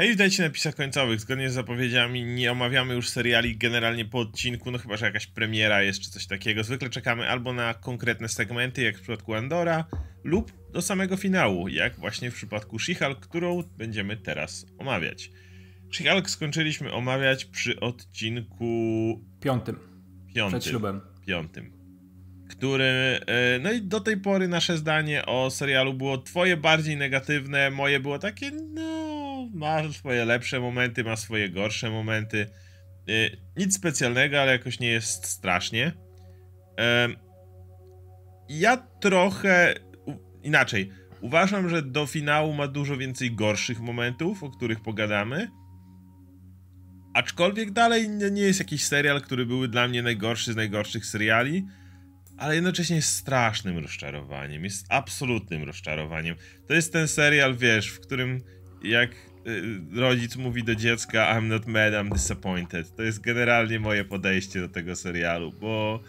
Hej, witajcie na pisach końcowych. Zgodnie z zapowiedziami nie omawiamy już seriali generalnie po odcinku, no chyba, że jakaś premiera jest czy coś takiego. Zwykle czekamy albo na konkretne segmenty, jak w przypadku Andora, lub do samego finału, jak właśnie w przypadku She-Hulk, którą będziemy teraz omawiać. She-Hulk skończyliśmy omawiać przy odcinku... Piątym. Piątym. Przed ślubem. Piątym. Który... e, No i do tej pory nasze zdanie o serialu było twoje bardziej negatywne, moje było takie, no... Ma swoje lepsze momenty, ma swoje gorsze momenty. E, Nic specjalnego, ale jakoś nie jest strasznie. Em, Ja trochę... Inaczej. Uważam, że do finału ma dużo więcej gorszych momentów, o których pogadamy. Aczkolwiek dalej nie jest jakiś serial, który były dla mnie najgorszy z najgorszych seriali, ale jednocześnie jest strasznym rozczarowaniem. Jest absolutnym rozczarowaniem. To jest ten serial, wiesz, w którym jak y, rodzic mówi do dziecka I'm not mad, I'm disappointed. To jest generalnie moje podejście do tego serialu, bo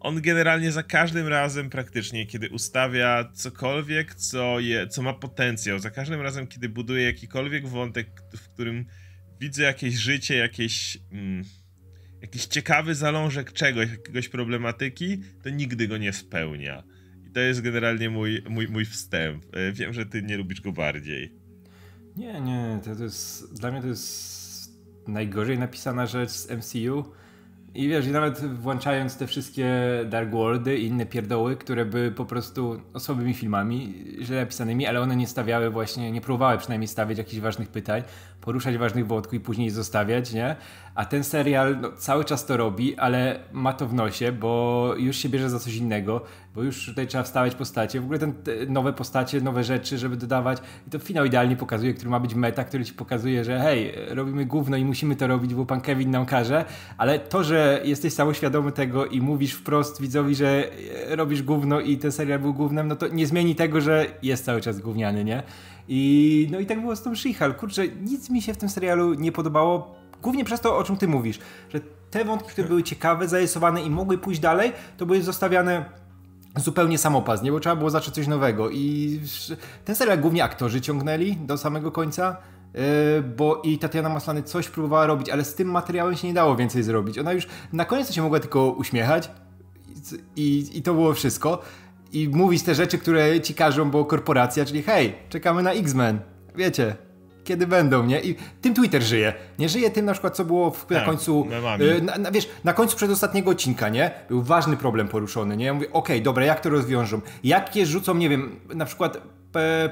on generalnie za każdym razem praktycznie, kiedy ustawia cokolwiek, co, je, co ma potencjał, za każdym razem, kiedy buduje jakikolwiek wątek, w którym widzę jakieś życie, jakieś, mm, jakiś ciekawy zalążek czegoś, jakiegoś problematyki, to nigdy go nie spełnia. I to jest generalnie mój, mój, mój wstęp. E, Wiem, że ty nie lubisz go bardziej. Nie, nie, to, to jest, dla mnie to jest najgorzej napisana rzecz z MCU. I wiesz, i nawet włączając te wszystkie Dark Worldy i inne pierdoły, które były po prostu słabymi filmami, źle napisanymi, ale one nie stawiały właśnie, nie próbowały przynajmniej stawiać jakichś ważnych pytań, poruszać ważnych wątków i później zostawiać, nie? A ten serial no, cały czas to robi, ale ma to w nosie, bo już się bierze za coś innego, bo już tutaj trzeba wstawiać postacie, w ogóle ten, te nowe postacie, nowe rzeczy, żeby dodawać i to finał idealnie pokazuje, który ma być meta, który ci pokazuje, że hej, robimy gówno i musimy to robić, bo pan Kevin nam każe, ale to, że jesteś samoświadomy tego i mówisz wprost widzowi, że e, robisz gówno i ten serial był gównem, no to nie zmieni tego, że jest cały czas gówniany, nie? I no i tak było z tą She-Hulk. Kurczę, nic mi się w tym serialu nie podobało, głównie przez to, o czym ty mówisz, że te wątki, które były ciekawe, zarysowane i mogły pójść dalej, to były zostawiane zupełnie samopas, nie? Bo trzeba było zacząć coś nowego i ten serial głównie aktorzy ciągnęli do samego końca, yy, bo i Tatiana Maslany coś próbowała robić, ale z tym materiałem się nie dało więcej zrobić. Ona już na koniec się mogła tylko uśmiechać i, i to było wszystko. I mówić te rzeczy, które ci każą, bo korporacja, czyli hej, czekamy na X-Men. Wiecie, kiedy będą, nie? I tym Twitter żyje. Nie żyje tym na przykład, co było w, na Tak, końcu. y, na, na, wiesz, na końcu przedostatniego odcinka, nie? Był ważny problem poruszony, nie? Ja mówię, okej, dobra, jak to rozwiążą? Jakie rzucą, nie wiem, na przykład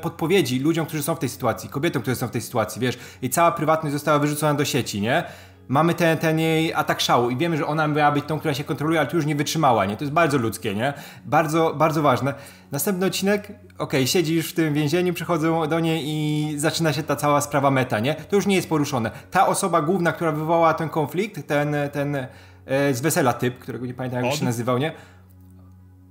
podpowiedzi ludziom, którzy są w tej sytuacji, kobietom, które są w tej sytuacji, wiesz, i cała prywatność została wyrzucona do sieci, nie? Mamy ten, ten jej atak szału i wiemy, że ona miała być tą, która się kontroluje, ale tu już nie wytrzymała, nie? To jest bardzo ludzkie, nie? Bardzo, bardzo ważne. Następny odcinek, okej, siedzi już w tym więzieniu, przychodzą do niej i zaczyna się ta cała sprawa meta, nie? To już nie jest poruszone. Ta osoba główna, która wywołała ten konflikt, ten, ten e, z wesela typ, którego nie pamiętam jak Od? się nazywał, nie?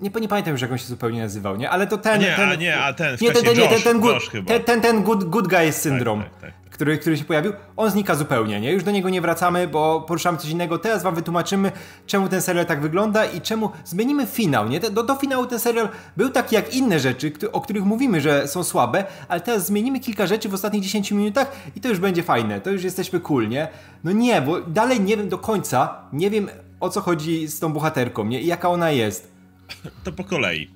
Nie, nie pamiętam już jak on się zupełnie nazywał, nie? Ale to ten... A nie, ten, a nie, a ten nie, ten, ten, nie, ten, ten, good, ten, ten, ten good, good guy syndrom, tak, tak. Który, który się pojawił, on znika zupełnie, nie? Już do niego nie wracamy, bo poruszamy coś innego. Teraz wam wytłumaczymy, czemu ten serial tak wygląda i czemu zmienimy finał, nie? Do, do finału ten serial był taki jak inne rzeczy, o których mówimy, że są słabe, ale teraz zmienimy kilka rzeczy w ostatnich 10 minutach i to już będzie fajne, to już jesteśmy cool, nie? No nie, bo dalej nie wiem do końca, nie wiem o co chodzi z tą bohaterką, nie? I jaka ona jest. To po kolei.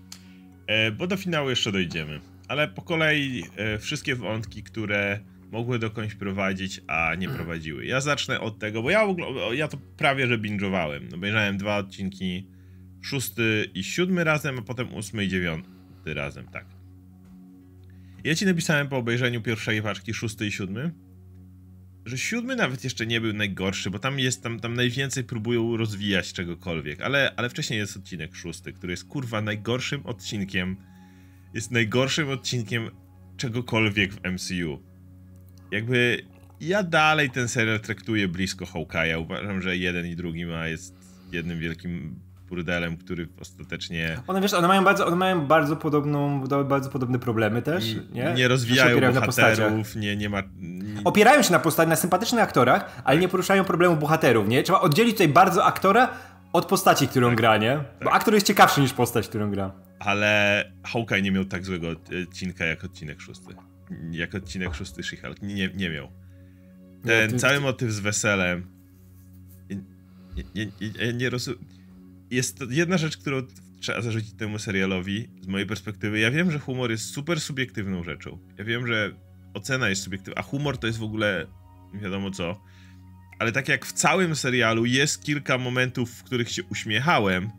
E, bo do finału jeszcze dojdziemy. Ale po kolei e, wszystkie wątki, które mogły dokądś prowadzić, a nie prowadziły. Ja zacznę od tego, bo ja, ja to prawie że binge'owałem. Obejrzałem dwa odcinki, szósty i siódmy razem, a potem ósmy i dziewiąty razem, tak. Ja ci napisałem po obejrzeniu pierwszej paczki, szósty i siódmy, że siódmy nawet jeszcze nie był najgorszy, bo tam jest, tam, tam najwięcej próbują rozwijać czegokolwiek, ale, ale wcześniej jest odcinek szósty, który jest kurwa najgorszym odcinkiem, jest najgorszym odcinkiem czegokolwiek w MCU. Jakby ja dalej ten serial traktuję blisko Hawkeye'a, uważam, że jeden i drugi ma jest jednym wielkim burdelem, który ostatecznie One, wiesz, one mają bardzo, one mają bardzo podobną, bardzo podobne problemy też, nie? nie rozwijają bohaterów, nie, nie ma... Nie, Opierają się na postać, na sympatycznych aktorach, ale nie poruszają problemu bohaterów, nie? Trzeba oddzielić tutaj bardzo aktora od postaci, którą gra, nie? Bo aktor jest ciekawszy niż postać, którą gra. ale Hawkeye nie miał tak złego odcinka jak odcinek szósty. Jak odcinek szósty She-Hulk. Nie, nie miał. ten cały motyw z weselem. Ja, ja, ja nie rozumiem. Jest to jedna rzecz, którą trzeba zarzucić temu serialowi z mojej perspektywy. Ja wiem, że humor jest super subiektywną rzeczą. Ja wiem, że ocena jest subiektywna, a humor to jest w ogóle nie wiadomo co. Ale tak jak w całym serialu jest kilka momentów, w których się uśmiechałem,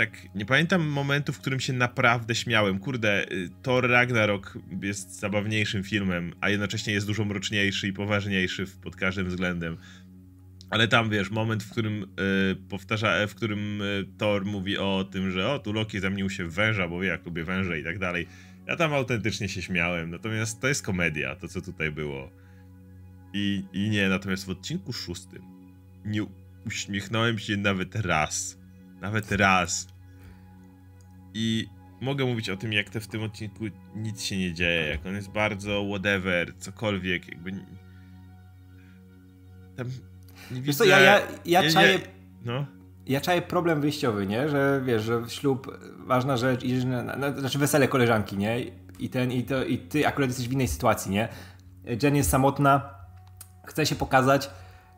tak nie pamiętam momentu, w którym się naprawdę śmiałem. Kurde, y, Thor Ragnarok jest zabawniejszym filmem, a jednocześnie jest dużo mroczniejszy i poważniejszy pod każdym względem. Ale tam wiesz, moment, w którym y, powtarza, w którym y, Thor mówi o tym, że o, tu Loki zamienił się w węża, bo wie, jak lubię węże i tak dalej. Ja tam autentycznie się śmiałem, natomiast to jest komedia, to co tutaj było. I, I nie, natomiast w odcinku szóstym nie uśmiechnąłem się nawet raz. Nawet raz. I mogę mówić o tym, jak to w tym odcinku nic się nie dzieje, jak on jest bardzo whatever, cokolwiek, jakby. Tam nie widzę... Co, ja, ja, ja, ja czaję... No ja czaję problem wyjściowy, nie? Że wiesz, że ślub, ważna rzecz, i, na, na, znaczy wesele koleżanki, nie? I ten, i to, i ty akurat jesteś w innej sytuacji, nie? Jen jest samotna, chce się pokazać,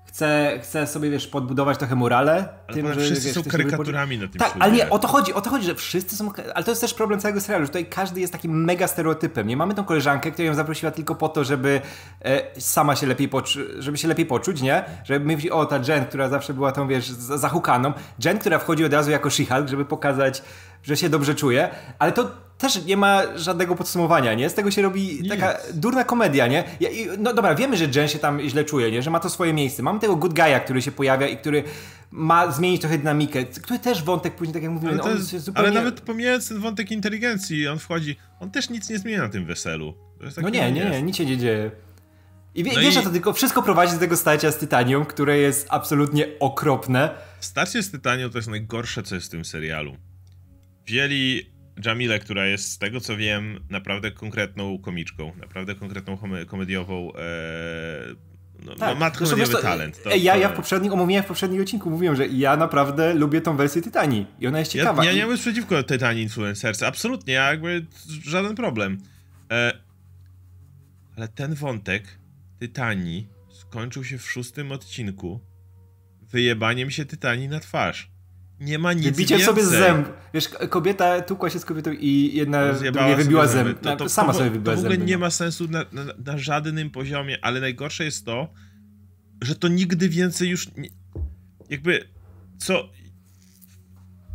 chce, chce sobie, wiesz, podbudować trochę morale. Ale tym, że, wszyscy wiesz, są karykaturami na tym Tak, ale nie, o to chodzi, o to chodzi, że wszyscy są, ale to jest też problem całego serialu, że tutaj każdy jest takim mega stereotypem. Nie mamy tą koleżankę, która ją zaprosiła tylko po to, żeby e, sama się lepiej poczuć, żeby się lepiej poczuć, nie? Żeby mówić, o, ta Jen, która zawsze była tą, wiesz, zahukaną. Jen, która wchodzi od razu jako she żeby pokazać, że się dobrze czuje, ale to też nie ma żadnego podsumowania, nie? Z tego się robi taka durna komedia, nie? no dobra, wiemy, że Jen się tam źle czuje, nie? Że ma to swoje miejsce. Mamy tego good guy'a, który się pojawia i który ma zmienić trochę dynamikę, który też wątek później, tak jak mówiłem, ale, no, jest, zupełnie... ale nawet pomijając ten wątek inteligencji, on wchodzi, on też nic nie zmienia na tym weselu. no nie, nie, nie, nic się nie dzieje. I wie, no wiesz, i... to tylko wszystko prowadzi do tego starcia z Tytanium, które jest absolutnie okropne. Starcie z Tytanium to jest najgorsze, co jest w tym serialu. Wzięli Jamile, która jest z tego co wiem naprawdę konkretną komiczką, naprawdę konkretną komediową e, no, tak. no, ma komediowy talent. To, ja, ja w poprzednim, omówiłem w poprzednim odcinku, mówiłem, że ja naprawdę lubię tą wersję Tytanii i ona jest ciekawa. Ja, ja nie mam nic przeciwko Tytanii Influencerce, absolutnie, ja jakby żaden problem. E, ale ten wątek Tytanii skończył się w szóstym odcinku wyjebaniem się Tytanii na twarz nie ma nic Biciem sobie zęb. Wiesz, kobieta tukła się z kobietą i jedna drugie wybiła zęb. To, to, sama to, sobie wybiła To w ogóle zęby, nie no. ma sensu na, na, na, żadnym poziomie, ale najgorsze jest to, że to nigdy więcej już nie, jakby co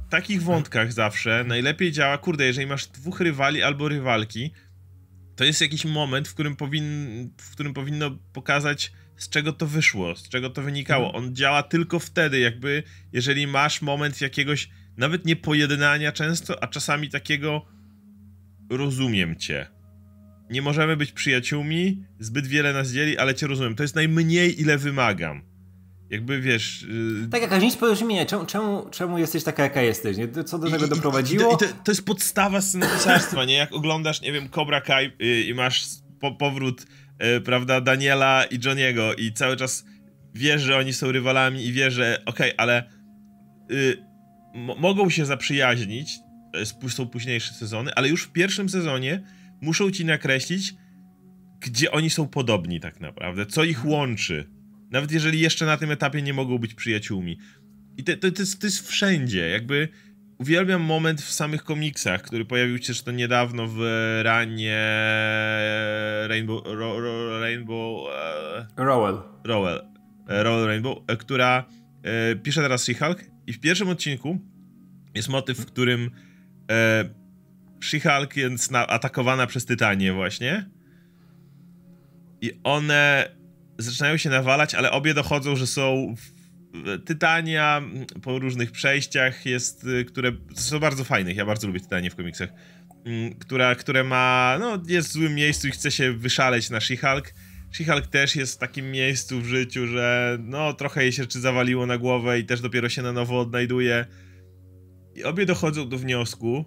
w takich wątkach zawsze najlepiej działa, kurde, jeżeli masz dwóch rywali albo rywalki, to jest jakiś moment, w którym, powin, w którym powinno pokazać z czego to wyszło, z czego to wynikało. Mhm. On działa tylko wtedy, jakby jeżeli masz moment jakiegoś, nawet nie pojednania często, a czasami takiego rozumiem cię. Nie możemy być przyjaciółmi, zbyt wiele nas dzieli, ale cię rozumiem. To jest najmniej, ile wymagam. Jakby wiesz. Yy... Tak, jakaś nic porozumienia. Czemu, czemu, czemu jesteś taka, jaka jesteś? Nie? Co do tego I, doprowadziło? I, i to, to, jest podstawa scenariuszarstwa, nie? Jak oglądasz, nie wiem, Cobra Kai yy, i masz po, powrót prawda, Daniela i Johniego i cały czas wiesz, że oni są rywalami i wiesz, że okej, okay, ale y, mogą się zaprzyjaźnić, to są późniejsze sezony, ale już w pierwszym sezonie muszą ci nakreślić, gdzie oni są podobni tak naprawdę, co ich łączy. Nawet jeżeli jeszcze na tym etapie nie mogą być przyjaciółmi. I to, to, to, jest, to jest wszędzie, jakby Uwielbiam moment w samych komiksach, który pojawił się zresztą niedawno w ranie Rainbow... Ro, ro, Rainbow... E, Rowell. Rowell. E, Rowell Rainbow, e, która e, pisze teraz She-Hulk i w pierwszym odcinku jest motyw, w którym e, She-Hulk jest na, atakowana przez Tytanię właśnie i one zaczynają się nawalać, ale obie dochodzą, że są w Tytania po różnych przejściach jest, y, które są bardzo fajnych, ja bardzo lubię Tytanię w komiksach, mm, która, które ma, no jest w złym miejscu i chce się wyszaleć na She-Hulk. She-Hulk też jest w takim miejscu w życiu, że no trochę jej się zawaliło na głowę i też dopiero się na nowo odnajduje. I obie dochodzą do wniosku,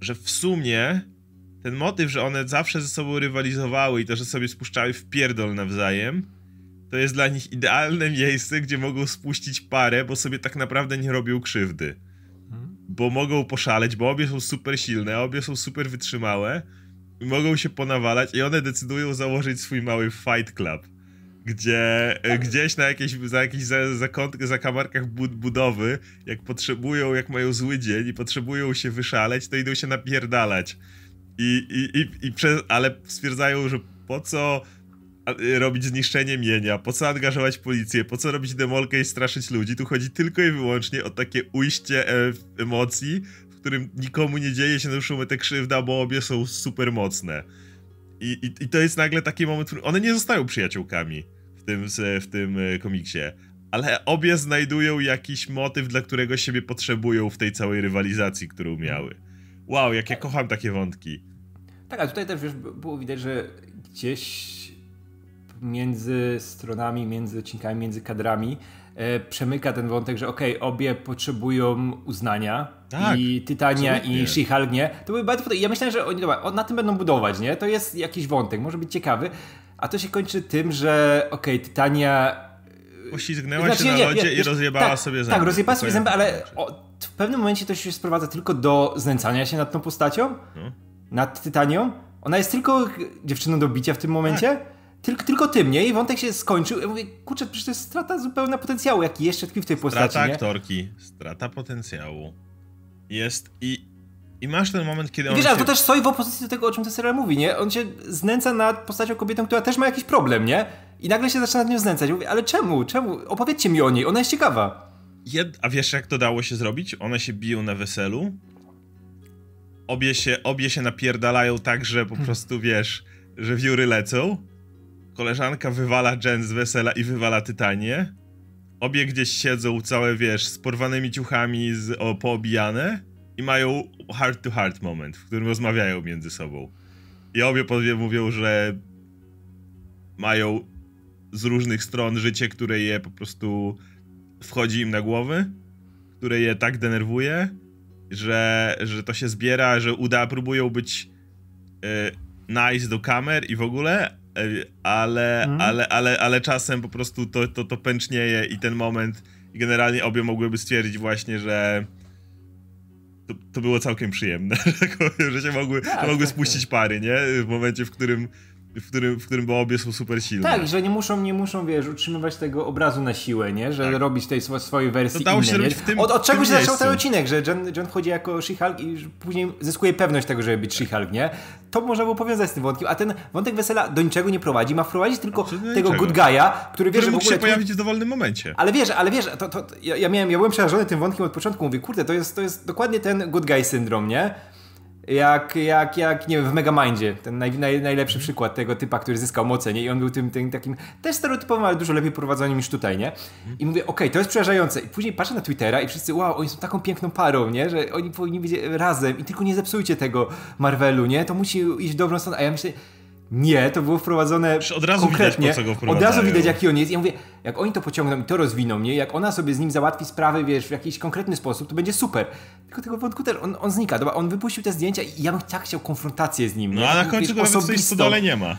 że w sumie ten motyw, że one zawsze ze sobą rywalizowały i to, że sobie spuszczały w pierdol nawzajem, to jest dla nich idealne miejsce, gdzie mogą spuścić parę, bo sobie tak naprawdę nie robią krzywdy. Bo mogą poszaleć, bo obie są super silne, obie są super wytrzymałe mogą się ponawalać i one decydują założyć swój mały fight club. Gdzie e, gdzieś na jakieś, za jakichś zakątkach, zakamarkach bud budowy, jak potrzebują, jak mają zły dzień i potrzebują się wyszaleć, to idą się napierdalać. I, i, i, i przez, ale stwierdzają, że po co robić zniszczenie mienia, po co angażować policję, po co robić demolkę i straszyć ludzi. Tu chodzi tylko i wyłącznie o takie ujście e emocji, w którym nikomu nie dzieje się na metę krzywda, bo obie są super mocne. I, i, I, to jest nagle taki moment, one nie zostają przyjaciółkami w tym, w tym e, komiksie, ale obie znajdują jakiś motyw, dla którego siebie potrzebują w tej całej rywalizacji, którą miały. Wow, jak ja kocham takie wątki. Tak, a tutaj też wiesz, było widać, że gdzieś między stronami, między odcinkami, między kadrami e, przemyka ten wątek, że okej, okay, obie potrzebują uznania tak, i Tytania absolutnie. i She-Hulk, nie? To były bardzo Ja myślałem, że oni dobra, na tym będą budować, nie? To jest jakiś wątek, może być ciekawy, a to się kończy tym, że okej, okay, Tytania Poślizgnęła znaczy, się na lodzie nie, nie, i rozjebała tak, sobie zęby. Tak, rozjebała sobie zęby, ale o, w pewnym momencie to się sprowadza tylko do znęcania się nad tą postacią, no. nad Tytanią. Ona jest tylko dziewczyną do bicia w tym momencie. Tak. Tylko, tylko tym, nie? I wątek się skończył. Ja mówię, kurczę, przecież to jest strata zupełna potencjału, jaki jeszcze tkwi w tej postaci, Strata aktorki, strata potencjału. Jest i, i masz ten moment, kiedy I on Wiesz, się... ale to też stoi w opozycji do tego, o czym ten serial mówi, nie? On się znęca nad postacią kobietą, która też ma jakiś problem, nie? I nagle się zaczyna nad nią znęcać. Mówię, ale czemu? Czemu? Opowiedzcie mi o niej, ona jest ciekawa. Jed... A wiesz, jak to dało się zrobić? One się biją na weselu. Obie się, obie się napierdalają tak, że po hmm. prostu, wiesz, że wióry lecą koleżanka wywala Jen z wesela i wywala Tytanię. Obie gdzieś siedzą całe, wiesz, z porwanymi ciuchami, z, o, poobijane i mają heart-to-heart moment, w którym rozmawiają między sobą. I obie mówią, że mają z różnych stron życie, które je po prostu wchodzi im na głowy, które je tak denerwuje, że, że to się zbiera, że uda, próbują być y, nice do kamer i w ogóle, ale, mm. ale, ale, ale czasem po prostu to, to, to pęcznieje i ten moment i generalnie obie mogłyby stwierdzić właśnie, że to, to było całkiem przyjemne, że się mogły, tak, mogły tak, spuścić tak. pary, nie? W momencie, w którym w którym, w którym bo obie są super silne. Tak, że nie muszą, nie muszą, wiesz, utrzymywać tego obrazu na siłę, nie? Że tak. robić tej swojej wersji to innej, się w tym, Od, od czego się zaczął ten odcinek, że John, John wchodzi jako She-Hulk i później zyskuje pewność tego, żeby być She-Hulk, nie? To można było powiązać z tym wątkiem, a ten wątek wesela do niczego nie prowadzi, ma wprowadzić tylko tego niczego. good guy'a, który wie, że w ogóle... się pojawić w dowolnym momencie. Ale wiesz, ale wiesz, to, to, ja, ja, miałem, ja byłem przerażony tym wątkiem od początku, mówię, kurde, to jest, to jest dokładnie ten good guy syndrom, nie? Jak, jak, jak nie wiem, w Megamindzie, ten naj, naj, najlepszy przykład tego typa, który zyskał moce, nie? I on był tym, tym takim też stereotypowym, ale dużo lepiej prowadzonym niż tutaj, nie? I mówię, okej, okay, to jest przerażające. I później patrzę na Twittera i wszyscy, wow, oni są taką piękną parą, nie? Że oni powinni być razem i tylko nie zepsujcie tego Marvelu, nie? To musi iść w dobrą stronę. A ja myślę, nie, to było wprowadzone od razu konkretnie. Widać, po co go od razu widać, jaki on jest. Ja mówię, jak oni to pociągną i to rozwiną, nie? Jak ona sobie z nim załatwi sprawy, wiesz, w jakiś konkretny sposób, to będzie super. Tylko tego wątku też, on, on znika. Dobra, on wypuścił te zdjęcia i ja bym tak chciał konfrontację z nim. No, a na końcu go nawet w stodole nie ma.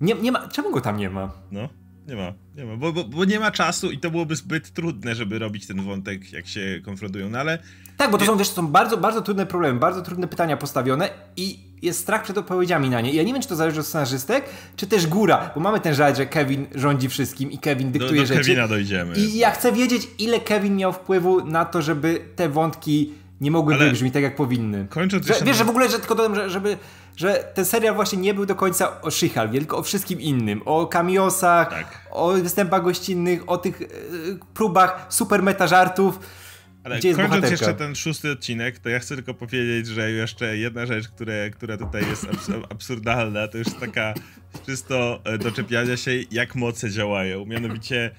Nie, nie ma. Czemu go tam nie ma? No. Nie ma, nie ma, bo, bo, bo, nie ma czasu i to byłoby zbyt trudne, żeby robić ten wątek, jak się konfrontują, no ale... Tak, bo to są, wiesz, są bardzo, bardzo trudne problemy, bardzo trudne pytania postawione i jest strach przed odpowiedziami na nie. I ja nie wiem, czy to zależy od scenarzystek, czy też góra, bo mamy ten żart, że Kevin rządzi wszystkim i Kevin dyktuje do, do rzeczy. Do Kevina dojdziemy. I ja chcę wiedzieć, ile Kevin miał wpływu na to, żeby te wątki nie mogły Ale wybrzmieć tak, jak powinny. Kończąc że, Wiesz, że w ogóle, że tylko dodam, że, żeby, że ten serial właśnie nie był do końca o she tylko o wszystkim innym. O kamiosach, tak. o występach gościnnych, o tych e, próbach super meta żartów. Ale Gdzie kończąc bohaterka? jeszcze ten szósty odcinek, to ja chcę tylko powiedzieć, że jeszcze jedna rzecz, które, która tutaj jest abs absurdalna, to już taka czysto e, doczepiania się, jak moce działają. Mianowicie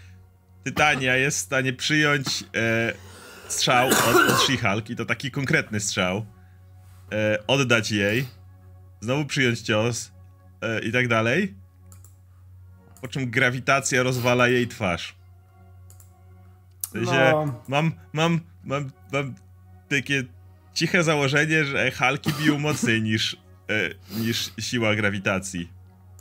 Tytania jest w stanie przyjąć e, strzał od, od She-Hulk i to taki konkretny strzał, e, oddać jej, znowu przyjąć cios e, i tak dalej, po czym grawitacja rozwala jej twarz. W sensie, no. mam, mam, mam, mam takie ciche założenie, że Halki biją mocniej niż, e, niż siła grawitacji.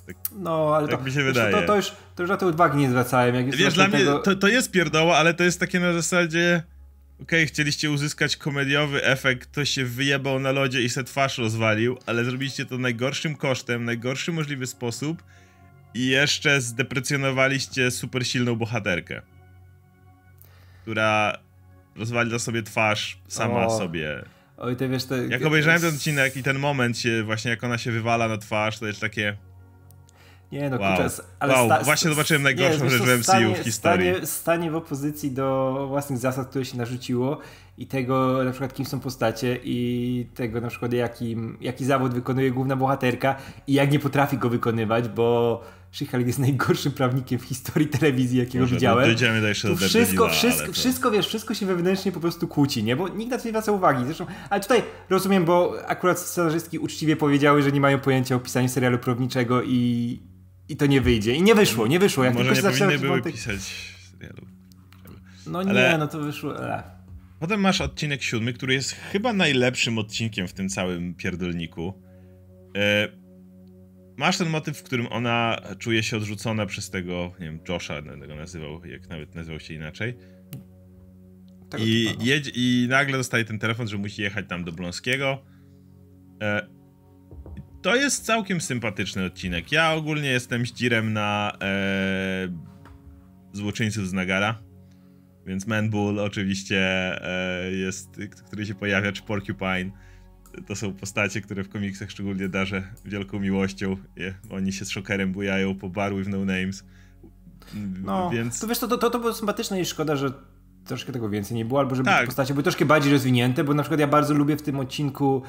Tak, no, ale tak to, mi się wydaje. To, to, już, to już na to uwagi nie zwracałem. Jak Wiesz, dla mnie to, to jest pierdoła, ale to jest takie na zasadzie Okej, chcieliście uzyskać komediowy efekt, ktoś się wyjebał na lodzie i se twarz rozwalił, ale zrobiliście to najgorszym kosztem, najgorszy możliwy sposób i jeszcze zdeprecjonowaliście super silną bohaterkę, która rozwaliła sobie twarz sama O. sobie. Oj, ty wiesz, to... Jak obejrzałem ten odcinek i ten moment się, właśnie jak ona się wywala na twarz, to jest takie... Nie no, Wow. kurczę, ale Wow, sta- właśnie zobaczyłem nie, najgorszą wiesz rzecz w MCU stanie- w historii. Stanie, stanie w opozycji do własnych zasad, które się narzuciło i tego na przykład kim są postacie i tego na przykład jakim, jaki zawód wykonuje główna bohaterka i jak nie potrafi go wykonywać, bo She-Hulk jest najgorszym prawnikiem w historii telewizji, jakiego Może widziałem. dojdziemy do jeszcze do wszystko, wszystko, to- wszystko, wiesz, wszystko się wewnętrznie po prostu kłóci, nie? Bo nikt na to nie zwraca uwagi. Zresztą, ale tutaj rozumiem, bo akurat scenarzystki uczciwie powiedziały, że nie mają pojęcia o pisaniu serialu prawniczego i, i to nie wyjdzie. I nie wyszło, nie wyszło. Jak Może tylko nie powinny były wątek... pisać. No nie, ale- no to wyszło... E. Potem masz odcinek siódmy, który jest chyba najlepszym odcinkiem w tym całym pierdolniku. E, masz ten motyw, w którym ona czuje się odrzucona przez tego, nie wiem, Josha, będę go nazywał, jak nawet nazywał się inaczej. Tego I, no. jedź, I nagle dostaje ten telefon, że musi jechać tam do Bląskiego. E, to jest całkiem sympatyczny odcinek. Ja ogólnie jestem zdzirem na e, złoczyńców z Nagara. Więc Manbull oczywiście e, jest, który się pojawia, czy Porcupine. To są postacie, które w komiksach szczególnie darzę wielką miłością. Je, oni się z Shockerem bujają po bar with no names. No, Więc to wiesz, to, to, to było sympatyczne i szkoda, że troszkę tego więcej nie było, albo żeby Tak. postacie były troszkę bardziej rozwinięte, bo na przykład ja bardzo lubię w tym odcinku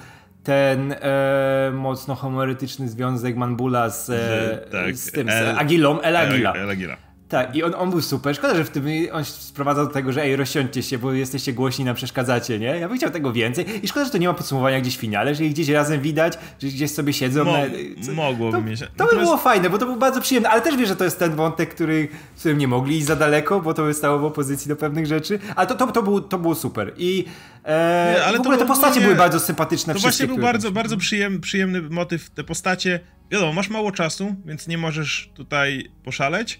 ten e, mocno homoretyczny związek Manbula z, e, tak, z tym, z El- Agilą, El Agila. El Agila. Tak, i on, on był super. Szkoda, że w tym on się sprowadzał do tego, że ej, rozsiądźcie się, bo jesteście głośni, nam przeszkadzacie, nie? Ja bym chciał tego więcej. I szkoda, że to nie ma podsumowania gdzieś w finale, że ich gdzieś razem widać, że gdzieś sobie siedzą. Mo- na, co- mogłoby to, mieć. To by było fajne, bo to był bardzo przyjemne, ale też wiesz, że to jest ten wątek, który, z którym nie mogli iść za daleko, bo to by stało w opozycji do pewnych rzeczy, ale to, to, to, było, to było super. I e, Nie, ale w ogóle to te postacie ogólnie- były bardzo sympatyczne. To właśnie był które- bardzo, bardzo przyjem, przyjemny motyw. Te postacie, wiadomo, masz mało czasu, więc nie możesz tutaj poszaleć,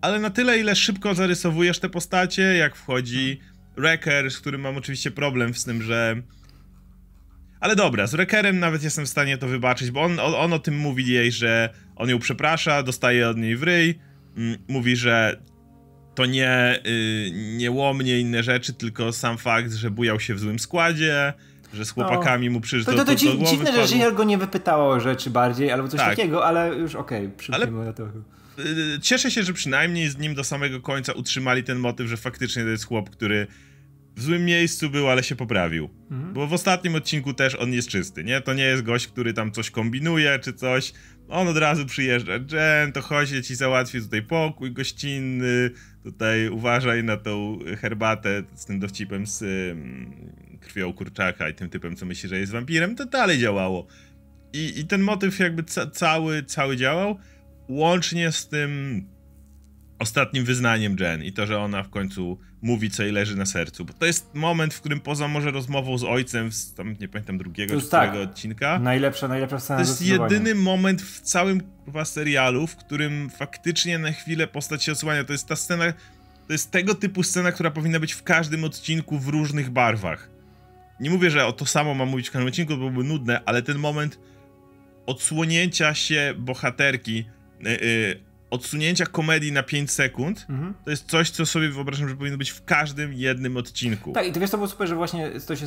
ale na tyle, ile szybko zarysowujesz te postacie, jak wchodzi Wrecker, z którym mam oczywiście problem z tym, że... Ale dobra, z Wreckerem nawet jestem w stanie to wybaczyć, bo on, on, on o tym mówi jej, że on ją przeprasza, dostaje od niej w ryj, mm, mówi, że to nie, y, nie łomnie inne rzeczy, tylko sam fakt, że bujał się w złym składzie, że z chłopakami mu przyszło To, to, to, głowy dziwne, że. Żyjel go nie wypytała o rzeczy bardziej, albo coś Tak. takiego, ale już okej, okay, na to. Y, Cieszę się, że przynajmniej z nim do samego końca utrzymali ten motyw, że faktycznie to jest chłop, który w złym miejscu był, ale się poprawił. Mhm. Bo w ostatnim odcinku też on jest czysty, nie? To nie jest gość, który tam coś kombinuje czy coś. On od razu przyjeżdża. Jen, to chodź, ja ci załatwię tutaj pokój gościnny. Tutaj uważaj na tą herbatę z tym dowcipem z ym, krwią kurczaka i tym typem, co myśli, że jest wampirem. To dalej działało. I, i ten motyw jakby ca cały, cały działał. Łącznie z tym ostatnim wyznaniem Jen i to, że ona w końcu mówi, co jej leży na sercu. Bo to jest moment, w którym poza może rozmową z ojcem z tam, nie pamiętam, drugiego czy tak. odcinka, Najlepsza, najlepsza scena to jest jedyny moment w całym chyba serialu, w którym faktycznie na chwilę postać się osłania. To jest ta scena, to jest tego typu scena, która powinna być w każdym odcinku w różnych barwach. Nie mówię, że o to samo mam mówić w każdym odcinku, to byłoby nudne, ale ten moment odsłonięcia się bohaterki, yy, yy, odsunięcia komedii na 5 sekund, Mhm. to jest coś, co sobie wyobrażam, że powinno być w każdym jednym odcinku. Tak, i to wiesz, to było super, że właśnie to się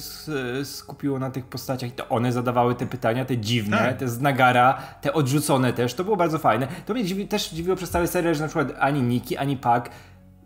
skupiło na tych postaciach i to one zadawały te pytania, te dziwne, Tak. te z Nagara, te odrzucone też, to było bardzo fajne. To mnie dziwi, też dziwiło przez cały serial, że na przykład ani Niki, ani Pak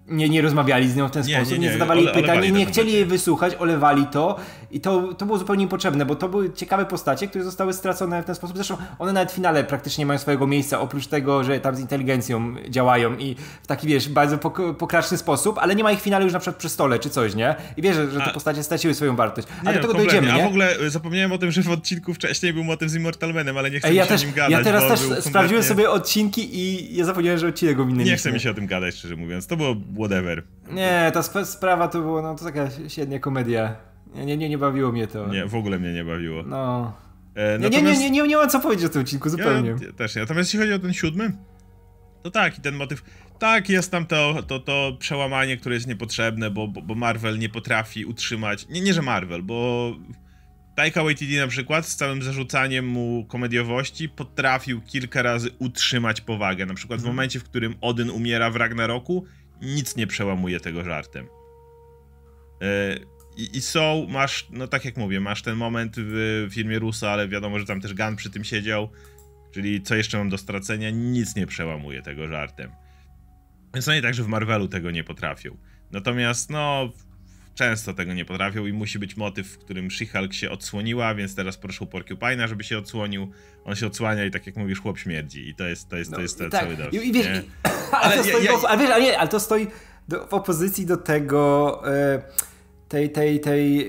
nie, nie rozmawiali z nią w ten Nie, sposób, nie, nie, nie, zadawali ole- pytań, nie to chcieli jej wysłuchać, olewali to i to, to było zupełnie niepotrzebne, bo to były ciekawe postacie, które zostały stracone w ten sposób. Zresztą one nawet w finale praktycznie nie mają swojego miejsca, oprócz tego, że tam z inteligencją działają i w taki, wiesz, bardzo pok- pokraczny sposób, ale nie ma ich w finale już na przykład przy stole czy coś, nie? I wiesz, że, te A- postacie straciły swoją wartość. Ale Nie, do tego kompletnie. dojdziemy, nie? A w ogóle y, zapomniałem o tym, że w odcinku wcześniej był motyw z Immortal Manem, ale nie chcę Ej, mi ja się też, o nim gadać, ja teraz też był sprawdziłem kompletnie- sobie odcinki i ja zapomniałem, że odcinek ominęliśmy. Nie chce mi się o tym gadać, szczerze mówiąc. To było whatever. Nie, ta sp- sprawa to było, no to taka średnia komedia. Nie, nie, nie, bawiło mnie to. Nie, w ogóle mnie nie bawiło. No. E, Nie, nie, nie, nie, nie, nie mam co powiedzieć o tym odcinku, zupełnie. Ja, też nie. Natomiast jeśli chodzi o ten siódmy, To tak, i ten motyw. Tak, jest tam to, to, to przełamanie, które jest niepotrzebne, bo, bo, bo Marvel nie potrafi utrzymać. Nie, nie, że Marvel, bo Taika Waititi na przykład z całym zarzucaniem mu komediowości potrafił kilka razy utrzymać powagę. Na przykład w Mhm. momencie, w którym Odyn umiera w Ragnaroku, nic nie przełamuje tego żartem. E, I, I są, masz, no tak jak mówię, masz ten moment w filmie Rusa, ale wiadomo, że tam też Gunn przy tym siedział, czyli co jeszcze mam do stracenia, nic nie przełamuje tego żartem. Więc to nie tak, że w Marvelu tego nie potrafią. Natomiast, no, często tego nie potrafią i musi być motyw, w którym She-Hulk się odsłoniła, więc teraz proszę Porcupine'a, żeby się odsłonił. On się odsłania i tak jak mówisz, chłop śmierdzi. I to jest, to jest, to jest ten tak. cały dowcip, I, wiesz, ale, Ale to ja- stoi, ja- w- ale, wiesz, ale, nie, ale to stoi do, w opozycji do tego e, tej, tej, tej